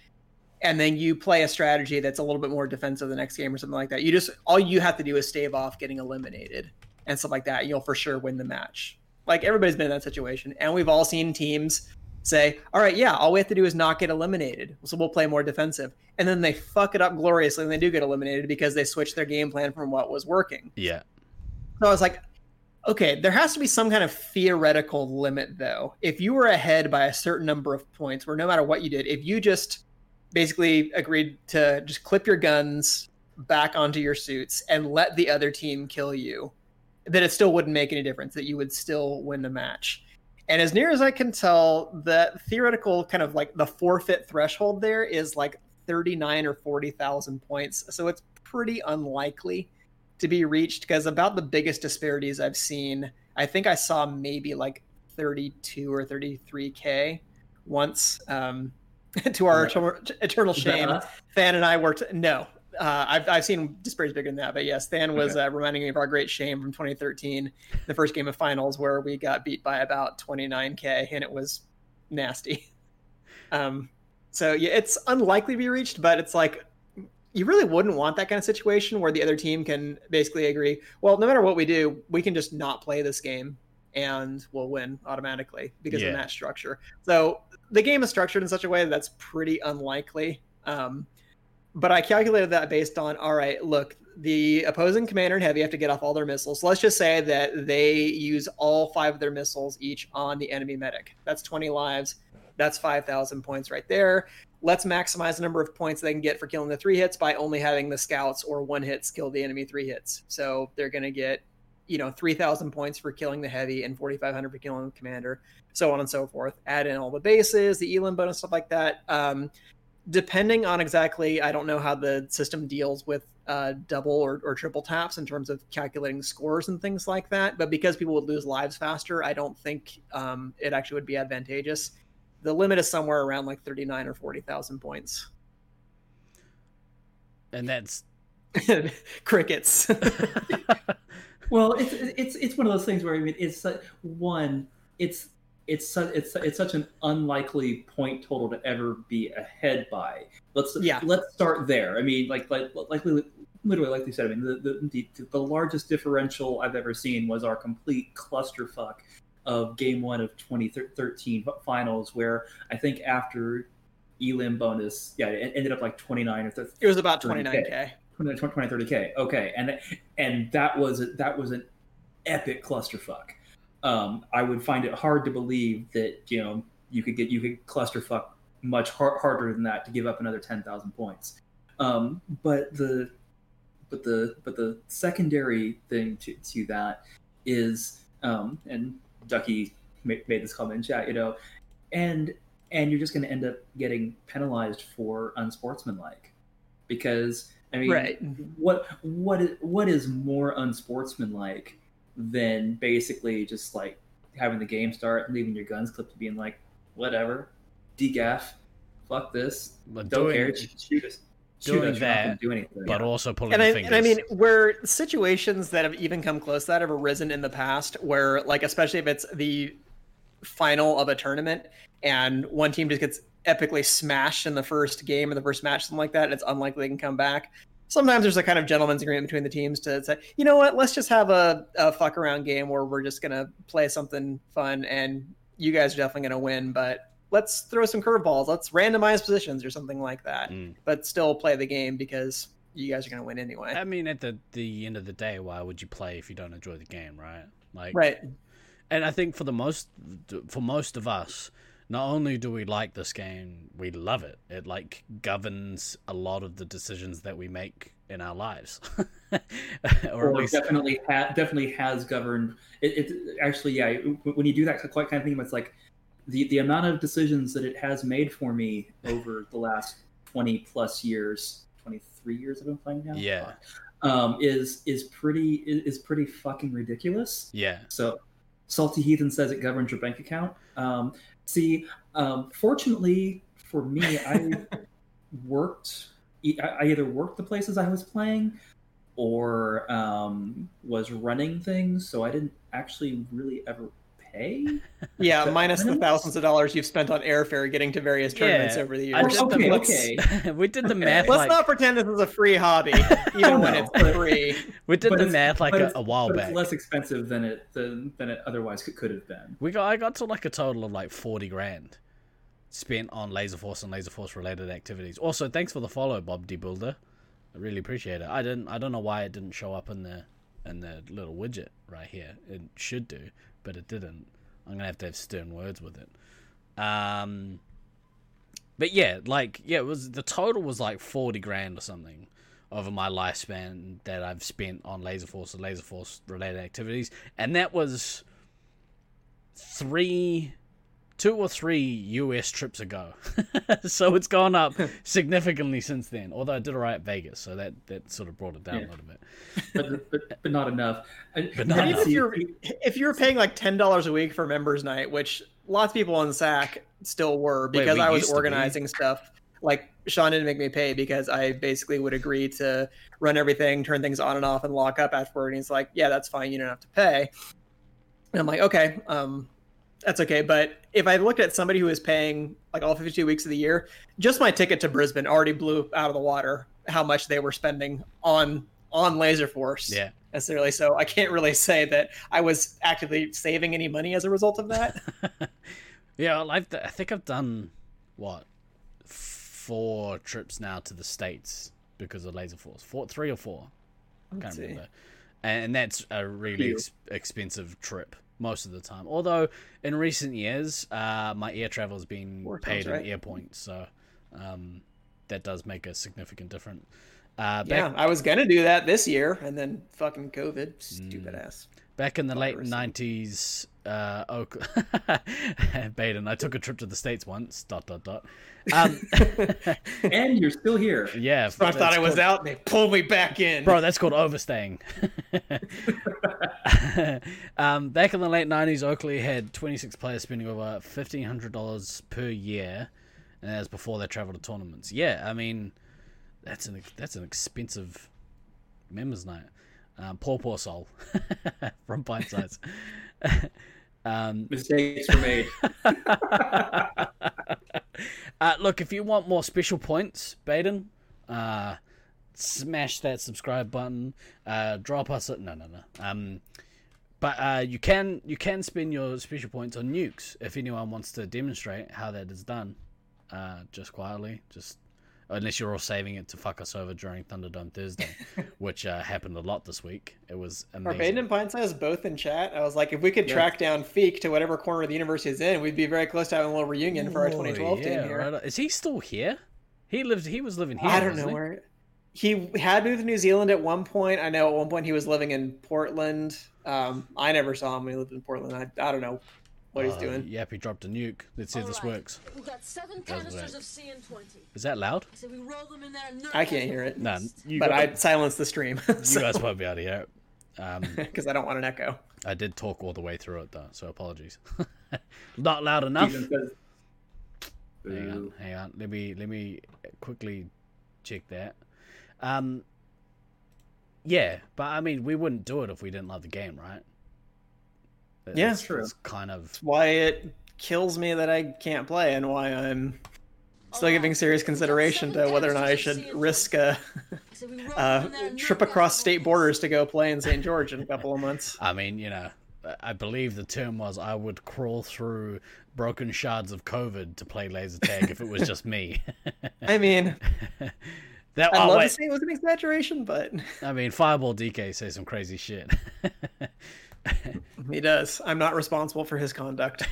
and then you play a strategy that's a little bit more defensive the next game or something like that, you just all you have to do is stave off getting eliminated and stuff like that. You'll for sure win the match. Like everybody's been in that situation, and we've all seen teams say, "All right, yeah, all we have to do is not get eliminated, so we'll play more defensive," and then they fuck it up gloriously, and they do get eliminated because they switch their game plan from what was working. Yeah. So I was like, okay, there has to be some kind of theoretical limit, though. If you were ahead by a certain number of points, where no matter what you did, if you just basically agreed to just clip your guns back onto your suits and let the other team kill you, that it still wouldn't make any difference, that you would still win the match. And as near as I can tell, the theoretical kind of like the forfeit threshold there is like 39 or 40,000 points. So it's pretty unlikely to be reached because about the biggest disparities I've seen, I think I saw maybe like 32 or 33k once. Um, [LAUGHS] to our eternal, eternal shame, us? Than and I worked. No, uh, I've I've seen disparities bigger than that, but yes, Than was uh, reminding me of our great shame from 2013, the first game of finals where we got beat by about 29k, and it was nasty. [LAUGHS] Um, so yeah, it's unlikely to be reached, but it's like you really wouldn't want that kind of situation where the other team can basically agree, well, no matter what we do, we can just not play this game and we'll win automatically because Yeah. of that structure. So the game is structured in such a way that that's pretty unlikely. Um, but I calculated that based on all right, look, the opposing commander and heavy have to get off all their missiles. Let's just say that they use all five of their missiles each on the enemy medic. That's 20 lives. That's 5,000 points right there. Let's maximize the number of points they can get for killing the three hits by only having the scouts or one hits kill the enemy three hits. So they're going to get, you know, 3,000 points for killing the heavy and 4,500 for killing the commander, so on and so forth. Add in all the bases, the elim bonus, stuff like that. Um, depending on exactly, I don't know how the system deals with uh, double or, or triple taps in terms of calculating scores and things like that. But because people would lose lives faster, I don't think um, it actually would be advantageous. The limit is somewhere around like 39 or 40,000 points. And that's [LAUGHS] Crickets. [LAUGHS] Well, it's it's it's one of those things where I mean, it's su- one, it's it's su- it's it's such an unlikely point total to ever be ahead by. Let's Yeah. let's start there. I mean, like like like li- literally like you said. I mean, the the, the the largest differential I've ever seen was our complete clusterfuck of Game One of 2013 finals, where I think after elim bonus, yeah, it ended up like 29 or 30, it was about 29k. 20, 20 30k okay. And and that was a, that was an epic clusterfuck. Um i would find it hard to believe that you know you could get you could clusterfuck much har- harder than that to give up another 10,000 points. Um but the but the but the secondary thing to, to that is um and ducky ma- made this comment in chat you know and and you're just going to end up getting penalized for unsportsmanlike because i mean Right. what what is what is more unsportsmanlike than basically just like having the game start and leaving your guns clipped to being like whatever degaff fuck this but don't doing, care shoot us shoot doing us you're not gonna that, do anything but also pulling and I, fingers. and I mean, where situations that have even come close to that have arisen in the past, where like especially if it's the final of a tournament and one team just gets epically smashed in the first game or the first match, something like that, and it's unlikely they can come back. Sometimes there's a kind of gentleman's agreement between the teams to say, you know what, let's just have a, a fuck around game where we're just gonna play something fun and you guys are definitely gonna win, but let's throw some curveballs, let's randomize positions or something like that, Mm. but still play the game because you guys are gonna win anyway. I mean, at the the end of the day, why would you play if you don't enjoy the game, right? Like, Right. And I think for the most, for most of us, not only do we like this game, we love it. It like governs a lot of the decisions that we make in our lives, or, [LAUGHS] or at least definitely ha- definitely has governed it, it actually yeah when you do that quite kind of thing it's like the the amount of decisions that it has made for me [LAUGHS] over the last 20 plus years 23 years i've been playing now? Yeah. um is is pretty is, pretty fucking ridiculous. Yeah, so salty heathen says it governs your bank account. Um see um fortunately for me i [LAUGHS] worked i either worked the places I was playing or um, was running things, so I didn't actually really ever pay? Yeah, minus the thousands of dollars you've spent on airfare getting to various tournaments Yeah, over the years. just- okay, let's- okay. [LAUGHS] we did the Okay. math Let's like not pretend this is a free hobby, [LAUGHS] even when it's free. [LAUGHS] we did But the math like a, it's- a while back. It's less expensive than it than, than it otherwise could, could have been. We got I got to like a total of like forty grand spent on Laser Force and Laser Force related activities. Also, thanks for the follow, Bob D Builder. I really appreciate it. I didn't I don't know why it didn't show up in the in the little widget right here. It should do, but it didn't. I'm gonna have to have stern words with it. Um but yeah, like yeah, it was the total was like forty grand or something over my lifespan that I've spent on Laser Force and Laser Force related activities, and that was three, two or three US trips ago. [LAUGHS] so it's gone up [LAUGHS] significantly since then. Although I did alright at Vegas, so that that sort of brought it down Yeah. a little bit. [LAUGHS] But but, but not enough. But not enough. if you're if you're paying like ten dollars a week for members night, which lots of people on SAC still were Wait, because we I was to be. organizing stuff. Like Sean didn't make me pay because I basically would agree to run everything, turn things on and off, and lock up afterward. And he's like, "Yeah, that's fine. You don't have to pay." And I'm like, "Okay, um, that's okay." But if I looked at somebody who is paying like all 52 weeks of the year, just my ticket to Brisbane already blew out of the water how much they were spending on on Laser Force Yeah. necessarily. So I can't really say that I was actively saving any money as a result of that. [LAUGHS] Yeah, well, I've, I think I've done what four trips now to the states because of Laser Force. Four, three or four. I can't Let's see. remember. And that's a really ex- expensive trip most of the time. Although in recent years, uh, my air travel has been Four paid times, in right? air points, so um, that does make a significant difference. Uh, back, yeah, I was gonna do that this year, and then fucking COVID, stupid Mm. ass. Back in the late nineties, uh, Oak- [LAUGHS] Baden, I took a trip to the states once. Dot dot dot. Um, [LAUGHS] and you're still here. yeah, So I thought I was called- out, and they pulled me back in. Bro, that's called overstaying. [LAUGHS] um, back in the late nineties, Oakley had twenty six players spending over fifteen hundred dollars per year, and that was before they traveled to tournaments. Yeah, I mean, that's an that's an expensive members night. Um, poor poor soul [LAUGHS] from Pint Size. um, Mistakes were made. [LAUGHS] uh, look, if you want more special points, Baden, uh, smash that subscribe button. Uh, drop us a no, no, no. Um, but uh, you can you can spend your special points on nukes if anyone wants to demonstrate how that is done. Uh, just quietly, just unless you're all saving it to fuck us over during Thunderdome Thursday, [LAUGHS] which uh, happened a lot this week. It was Are amazing. Baden and Pint Size both in chat? I was like, if we could Yeah. track down Feek to whatever corner of the universe he's in, we'd be very close to having a little reunion for our Oh, 2012 yeah, team here. right. Is he still here? He lived. He was living here. I don't know he? where. He had moved to New Zealand at one point. I know at one point he was living in Portland. Um, I never saw him when he lived in Portland. I, I don't know what he's Uh, doing. Yep, he dropped a nuke. Let's see if this All right. works. We've got seven canisters work. of CN20. Is that loud? I said we roll them in there. And I can't hear it. No, you, but I silenced the stream [LAUGHS] you guys won't be able to hear it. Um, [LAUGHS] because I don't want an echo. I did talk all the way through it though, so apologies. [LAUGHS] Not loud enough. Hang on, hang on. Let me let me quickly check that. Um, yeah, but I mean, we wouldn't do it if we didn't love the game, right? Yeah. It's- True. It's kind of Why it kills me that I can't play, and why I'm still giving serious consideration to whether or not I should risk a, I said we roll a them in there and trip across state borders to [LAUGHS] go play in St. George in a couple of months. I mean, you know, I believe the term was I would crawl through broken shards of COVID to play laser tag if it was just me. [LAUGHS] I mean, [LAUGHS] that I'd oh, love wait. to say it was an exaggeration, but I mean, Fireball DK says some crazy shit. He does. I'm not responsible for his conduct.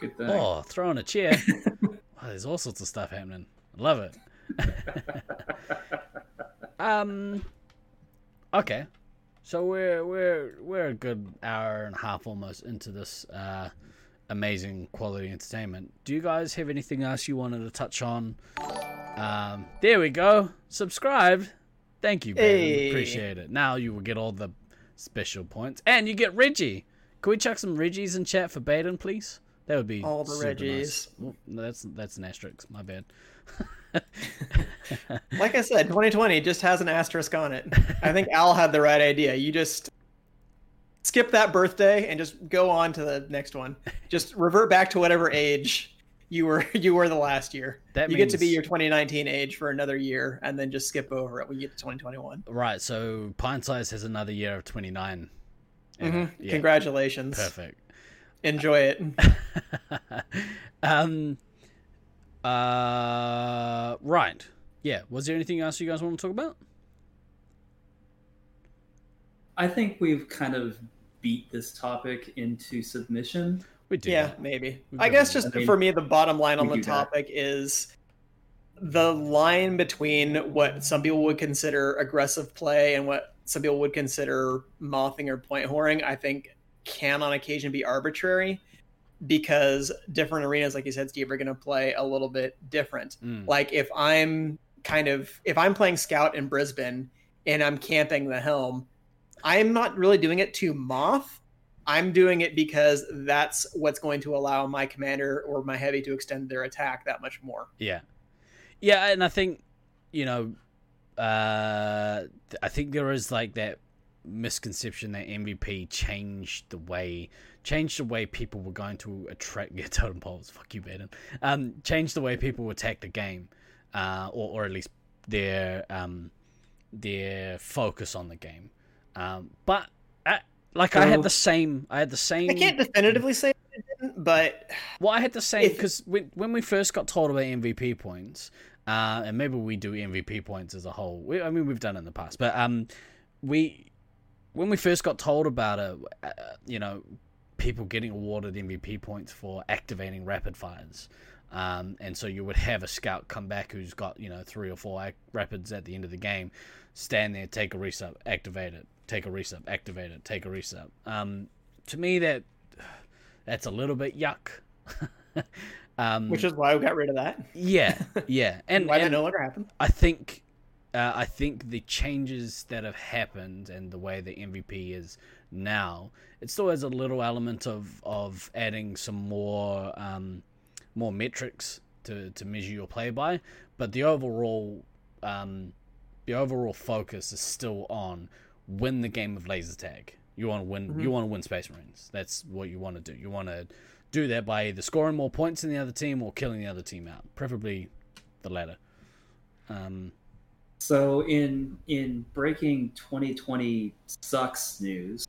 Good thing. oh, throwing a chair. Wow, [LAUGHS] there's all sorts of stuff happening. I love it. [LAUGHS] um. Okay, so we're we're we're a good hour and a half almost into this uh, amazing quality entertainment. Do you guys have anything else you wanted to touch on? Um, there we go. Subscribed. Thank you, Ben. Hey. Appreciate it. Now you will get all the special points, and you get Reggie. Can we chuck some Reggies in chat for Baden, please? That would be All the Reggies. nice. No, that's that's an asterisk. My bad. [LAUGHS] Like I said, 2020 just has an asterisk on it. I think Al had the right idea. You just skip that birthday and just go on to the next one. Just revert back to whatever age you were [LAUGHS] you were the last year. That you get to be your 2019 age for another year, and then just skip over it when you get to 2021. Right, so Pint Size has another year of 29. Mhm. Yeah, yeah, Congratulations. Perfect. Enjoy it. [LAUGHS] um, uh, right. Yeah, was there anything else you guys want to talk about? I think we've kind of beat this topic into submission. We did. Yeah, maybe. We've I guess just I mean, for me, the bottom line on the topic is the line between what some people would consider aggressive play and what some people would consider mothing or point whoring. I think can on occasion be arbitrary because different arenas, like you said, Steve, are going to play a little bit different. Mm. Like if I'm kind of if I'm playing scout in Brisbane and I'm camping the helm, I'm not really doing it to moth. I'm doing it because that's what's going to allow my commander or my heavy to extend their attack that much more. Yeah, yeah, and I think you know, uh, I think there is like that misconception that MVP changed the way changed the way people were going to attract [LAUGHS] yeah totem poles. Fuck you, Baden. Um, changed the way people attack the game, uh, or or at least their um their focus on the game. Um, but like I had the same. I had the same. I can't definitively say it didn't, but Well, I had the same because when, when we first got told about MVP points, uh, and maybe we do MVP points as a whole. We, I mean, we've done it in the past, but um, we when we first got told about it, uh, you know, people getting awarded MVP points for activating rapid fires. Um, and so you would have a scout come back who's got you know three or four ac- rapids at the end of the game, stand there, take a reset, activate it, take a resub, activate it, take a resub. Um, to me, that that's a little bit yuck. [LAUGHS] um, which is why we got rid of that. yeah, [LAUGHS] yeah, and, why that and no longer happened. I think uh, I think the changes that have happened and the way the MVP is now, it still has a little element of of adding some more um, more metrics to to measure your play by, but the overall um, the overall focus is still on win the game of laser tag. You want to win. You want to win Space Marines. That's what you want to do. You want to do that by either scoring more points than the other team or killing the other team out. Preferably the latter. Um, So in in breaking 2020 sucks news,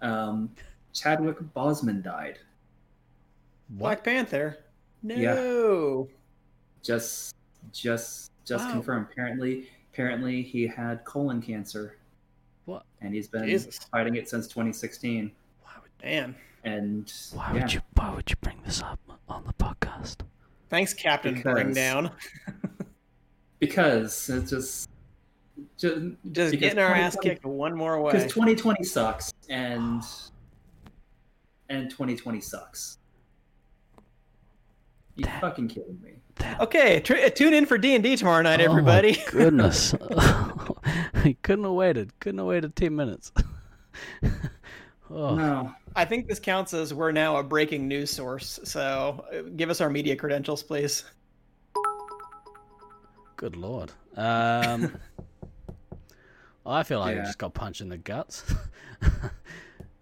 um, Chadwick Boseman died. Black Panther. Yeah. No. Just just just Wow. confirmed. Apparently apparently he had colon cancer what? And he's been Jesus. fighting it since 2016. Why would Man. And Why yeah, would you? Why would you bring this up on the podcast? Thanks, Captain Because- Bring Down. [LAUGHS] because it's just just Just getting our ass kicked one more way. because 2020 sucks and and 2020 sucks. You fucking kidding me? Okay, tr- tune in for D and D tomorrow night, Oh my everybody. [LAUGHS] Goodness, [LAUGHS] [LAUGHS] he couldn't have waited. Couldn't have waited ten minutes. [LAUGHS] oh, No. I think this counts as we're now a breaking news source. So uh, give us our media credentials, please. good lord. Um, [LAUGHS] I feel like I just got punched in the guts.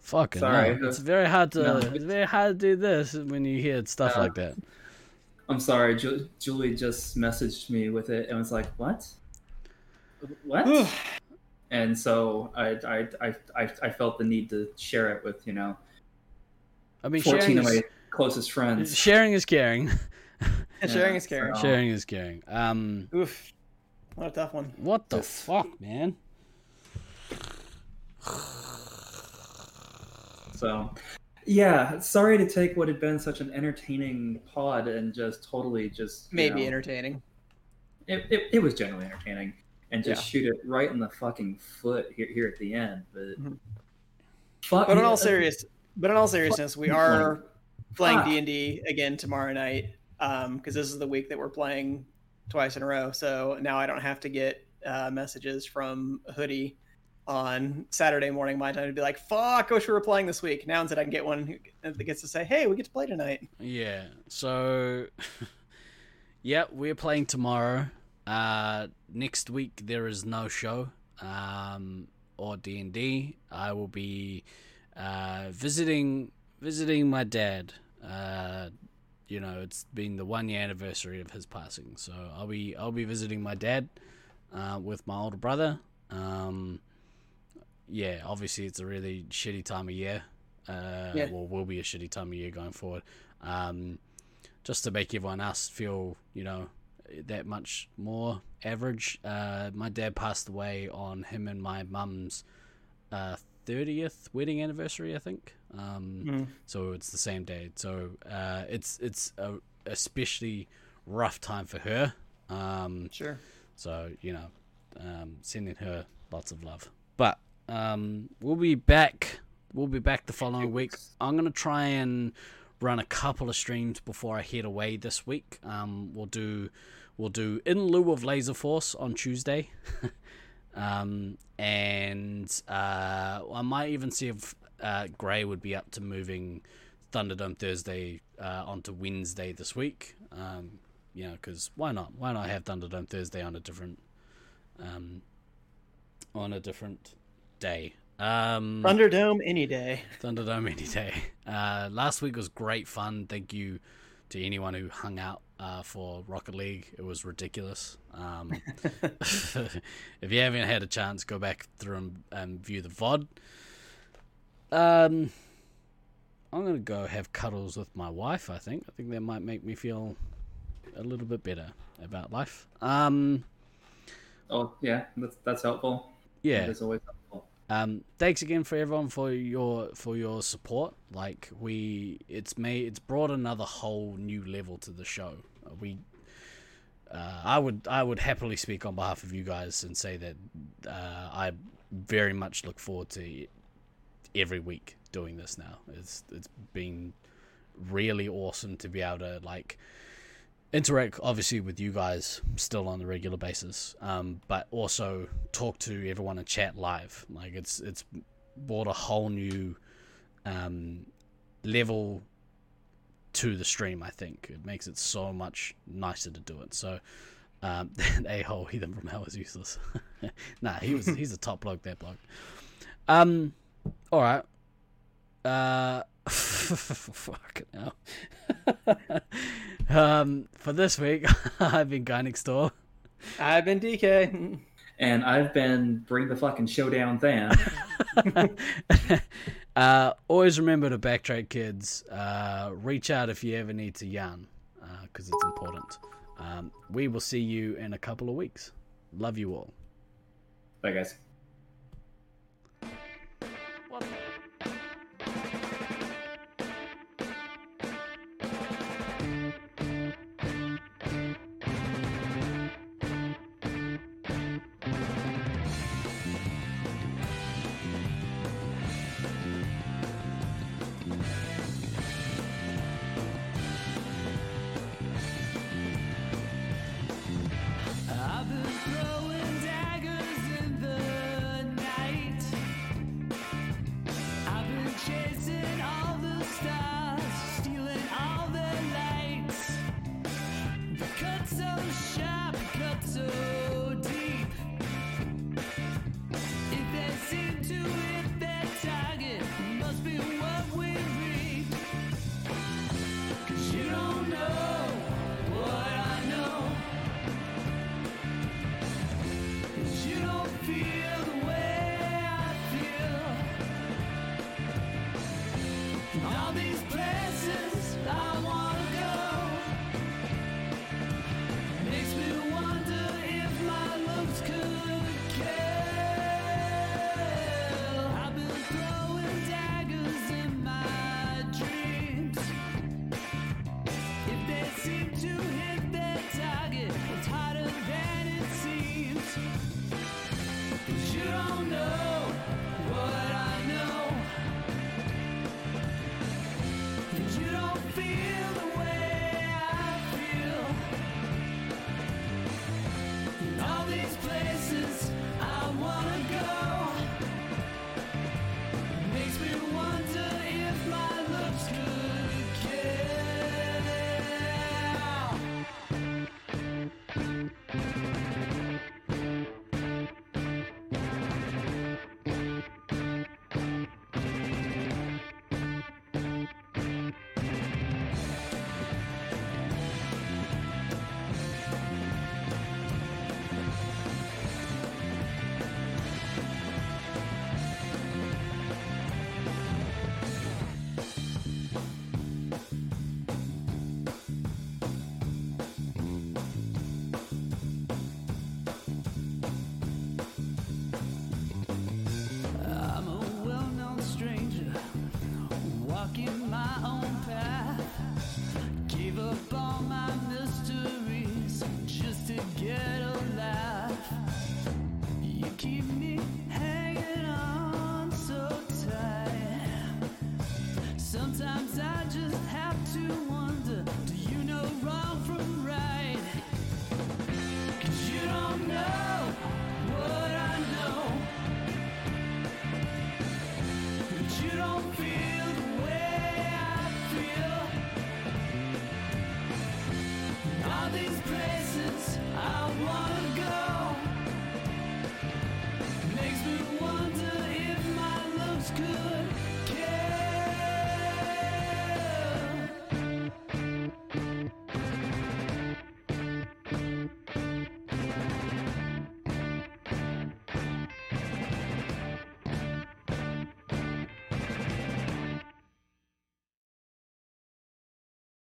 Fucking Sorry. hell. It's very hard to. No. It's very hard to do this when you hear stuff Uh, like that. I'm sorry. Ju- Julie just messaged me with it and was like, "What? What?" and so I, I, I, I, I felt the need to share it with you know I mean, 14 of my is, closest friends. sharing is caring. And [LAUGHS] sharing is caring. so- sharing is caring. Um, Oof. What a tough one. what the Just- fuck, man? So, yeah, sorry to take what had been such an entertaining pod and just totally just you Maybe know, entertaining. It, it, it was generally entertaining, and just Yeah. shoot it right in the fucking foot here here at the end. But Mhm. fuck, But in all yeah, serious, but in all seriousness, we are playing D and D again tomorrow night because this is the week that we're playing twice in a row. So now I don't have to get uh, messages from Hoodie on Saturday morning my time to be like, "Fuck, I wish we were playing this week." Now instead, I can get one that gets to say, "Hey, we get to play tonight." Yeah. So, [LAUGHS] yeah, we're playing tomorrow. Uh, next week there is no show. Um, or D and D. I will be uh, visiting visiting my dad. Uh, you know, it's been the one year anniversary of his passing, so I'll be I'll be visiting my dad uh, with my older brother. Um, yeah, obviously it's a really shitty time of year. Uh, Yeah. Well, will be a shitty time of year going forward. Um, just to make everyone else feel, you know, that much more average. Uh, my dad passed away on him and my mum's uh, 30th wedding anniversary, I think. Um, Mm. So it's the same day. So uh, it's it's a especially rough time for her. Um, Sure. so you know, um, sending her lots of love. But um, we'll be back. We'll be back the following week. I'm gonna try and run a couple of streams before I head away this week. Um, we'll do we'll do in lieu of Laser Force on Tuesday. [LAUGHS] um, and uh, I might even see if uh, Gray would be up to moving Thunderdome Thursday uh, onto Wednesday this week. Um, you know, because why not? Why not have Thunderdome Thursday on a different, um, on a different day? Um, Thunderdome any day. [LAUGHS] Thunderdome any day. Uh, last week was great fun. Thank you to anyone who hung out uh, for Rocket League. It was ridiculous. Um, [LAUGHS] [LAUGHS] if you haven't had a chance, go back through and, and view the VOD. Um, I'm gonna go have cuddles with my wife. I think. I think that might make me feel a little bit better about life. Um, Oh yeah, that's that's helpful. yeah. It is always helpful. Um, thanks again for everyone for your for your support. Like we, it's made it's brought another whole new level to the show. We, uh, I would I would happily speak on behalf of you guys and say that uh, I very much look forward to every week doing this now. It's it's been really awesome to be able to like interact obviously with you guys still on the regular basis um, but also talk to everyone in chat live like it's it's brought a whole new um, level to the stream i think it makes it so much nicer to do it so um, [LAUGHS] that a-hole heathen from hell is useless [LAUGHS] nah he was [LAUGHS] he's a top bloke that bloke um all right uh fucking hell um, for this week, I've been Guy Store. I've been DK. And I've been bring the fucking showdown then. Uh, always remember to backtrack, kids. Uh, reach out if you ever need to yarn, because it's important. Um, we will see you in a couple of weeks. Love you all. Bye guys.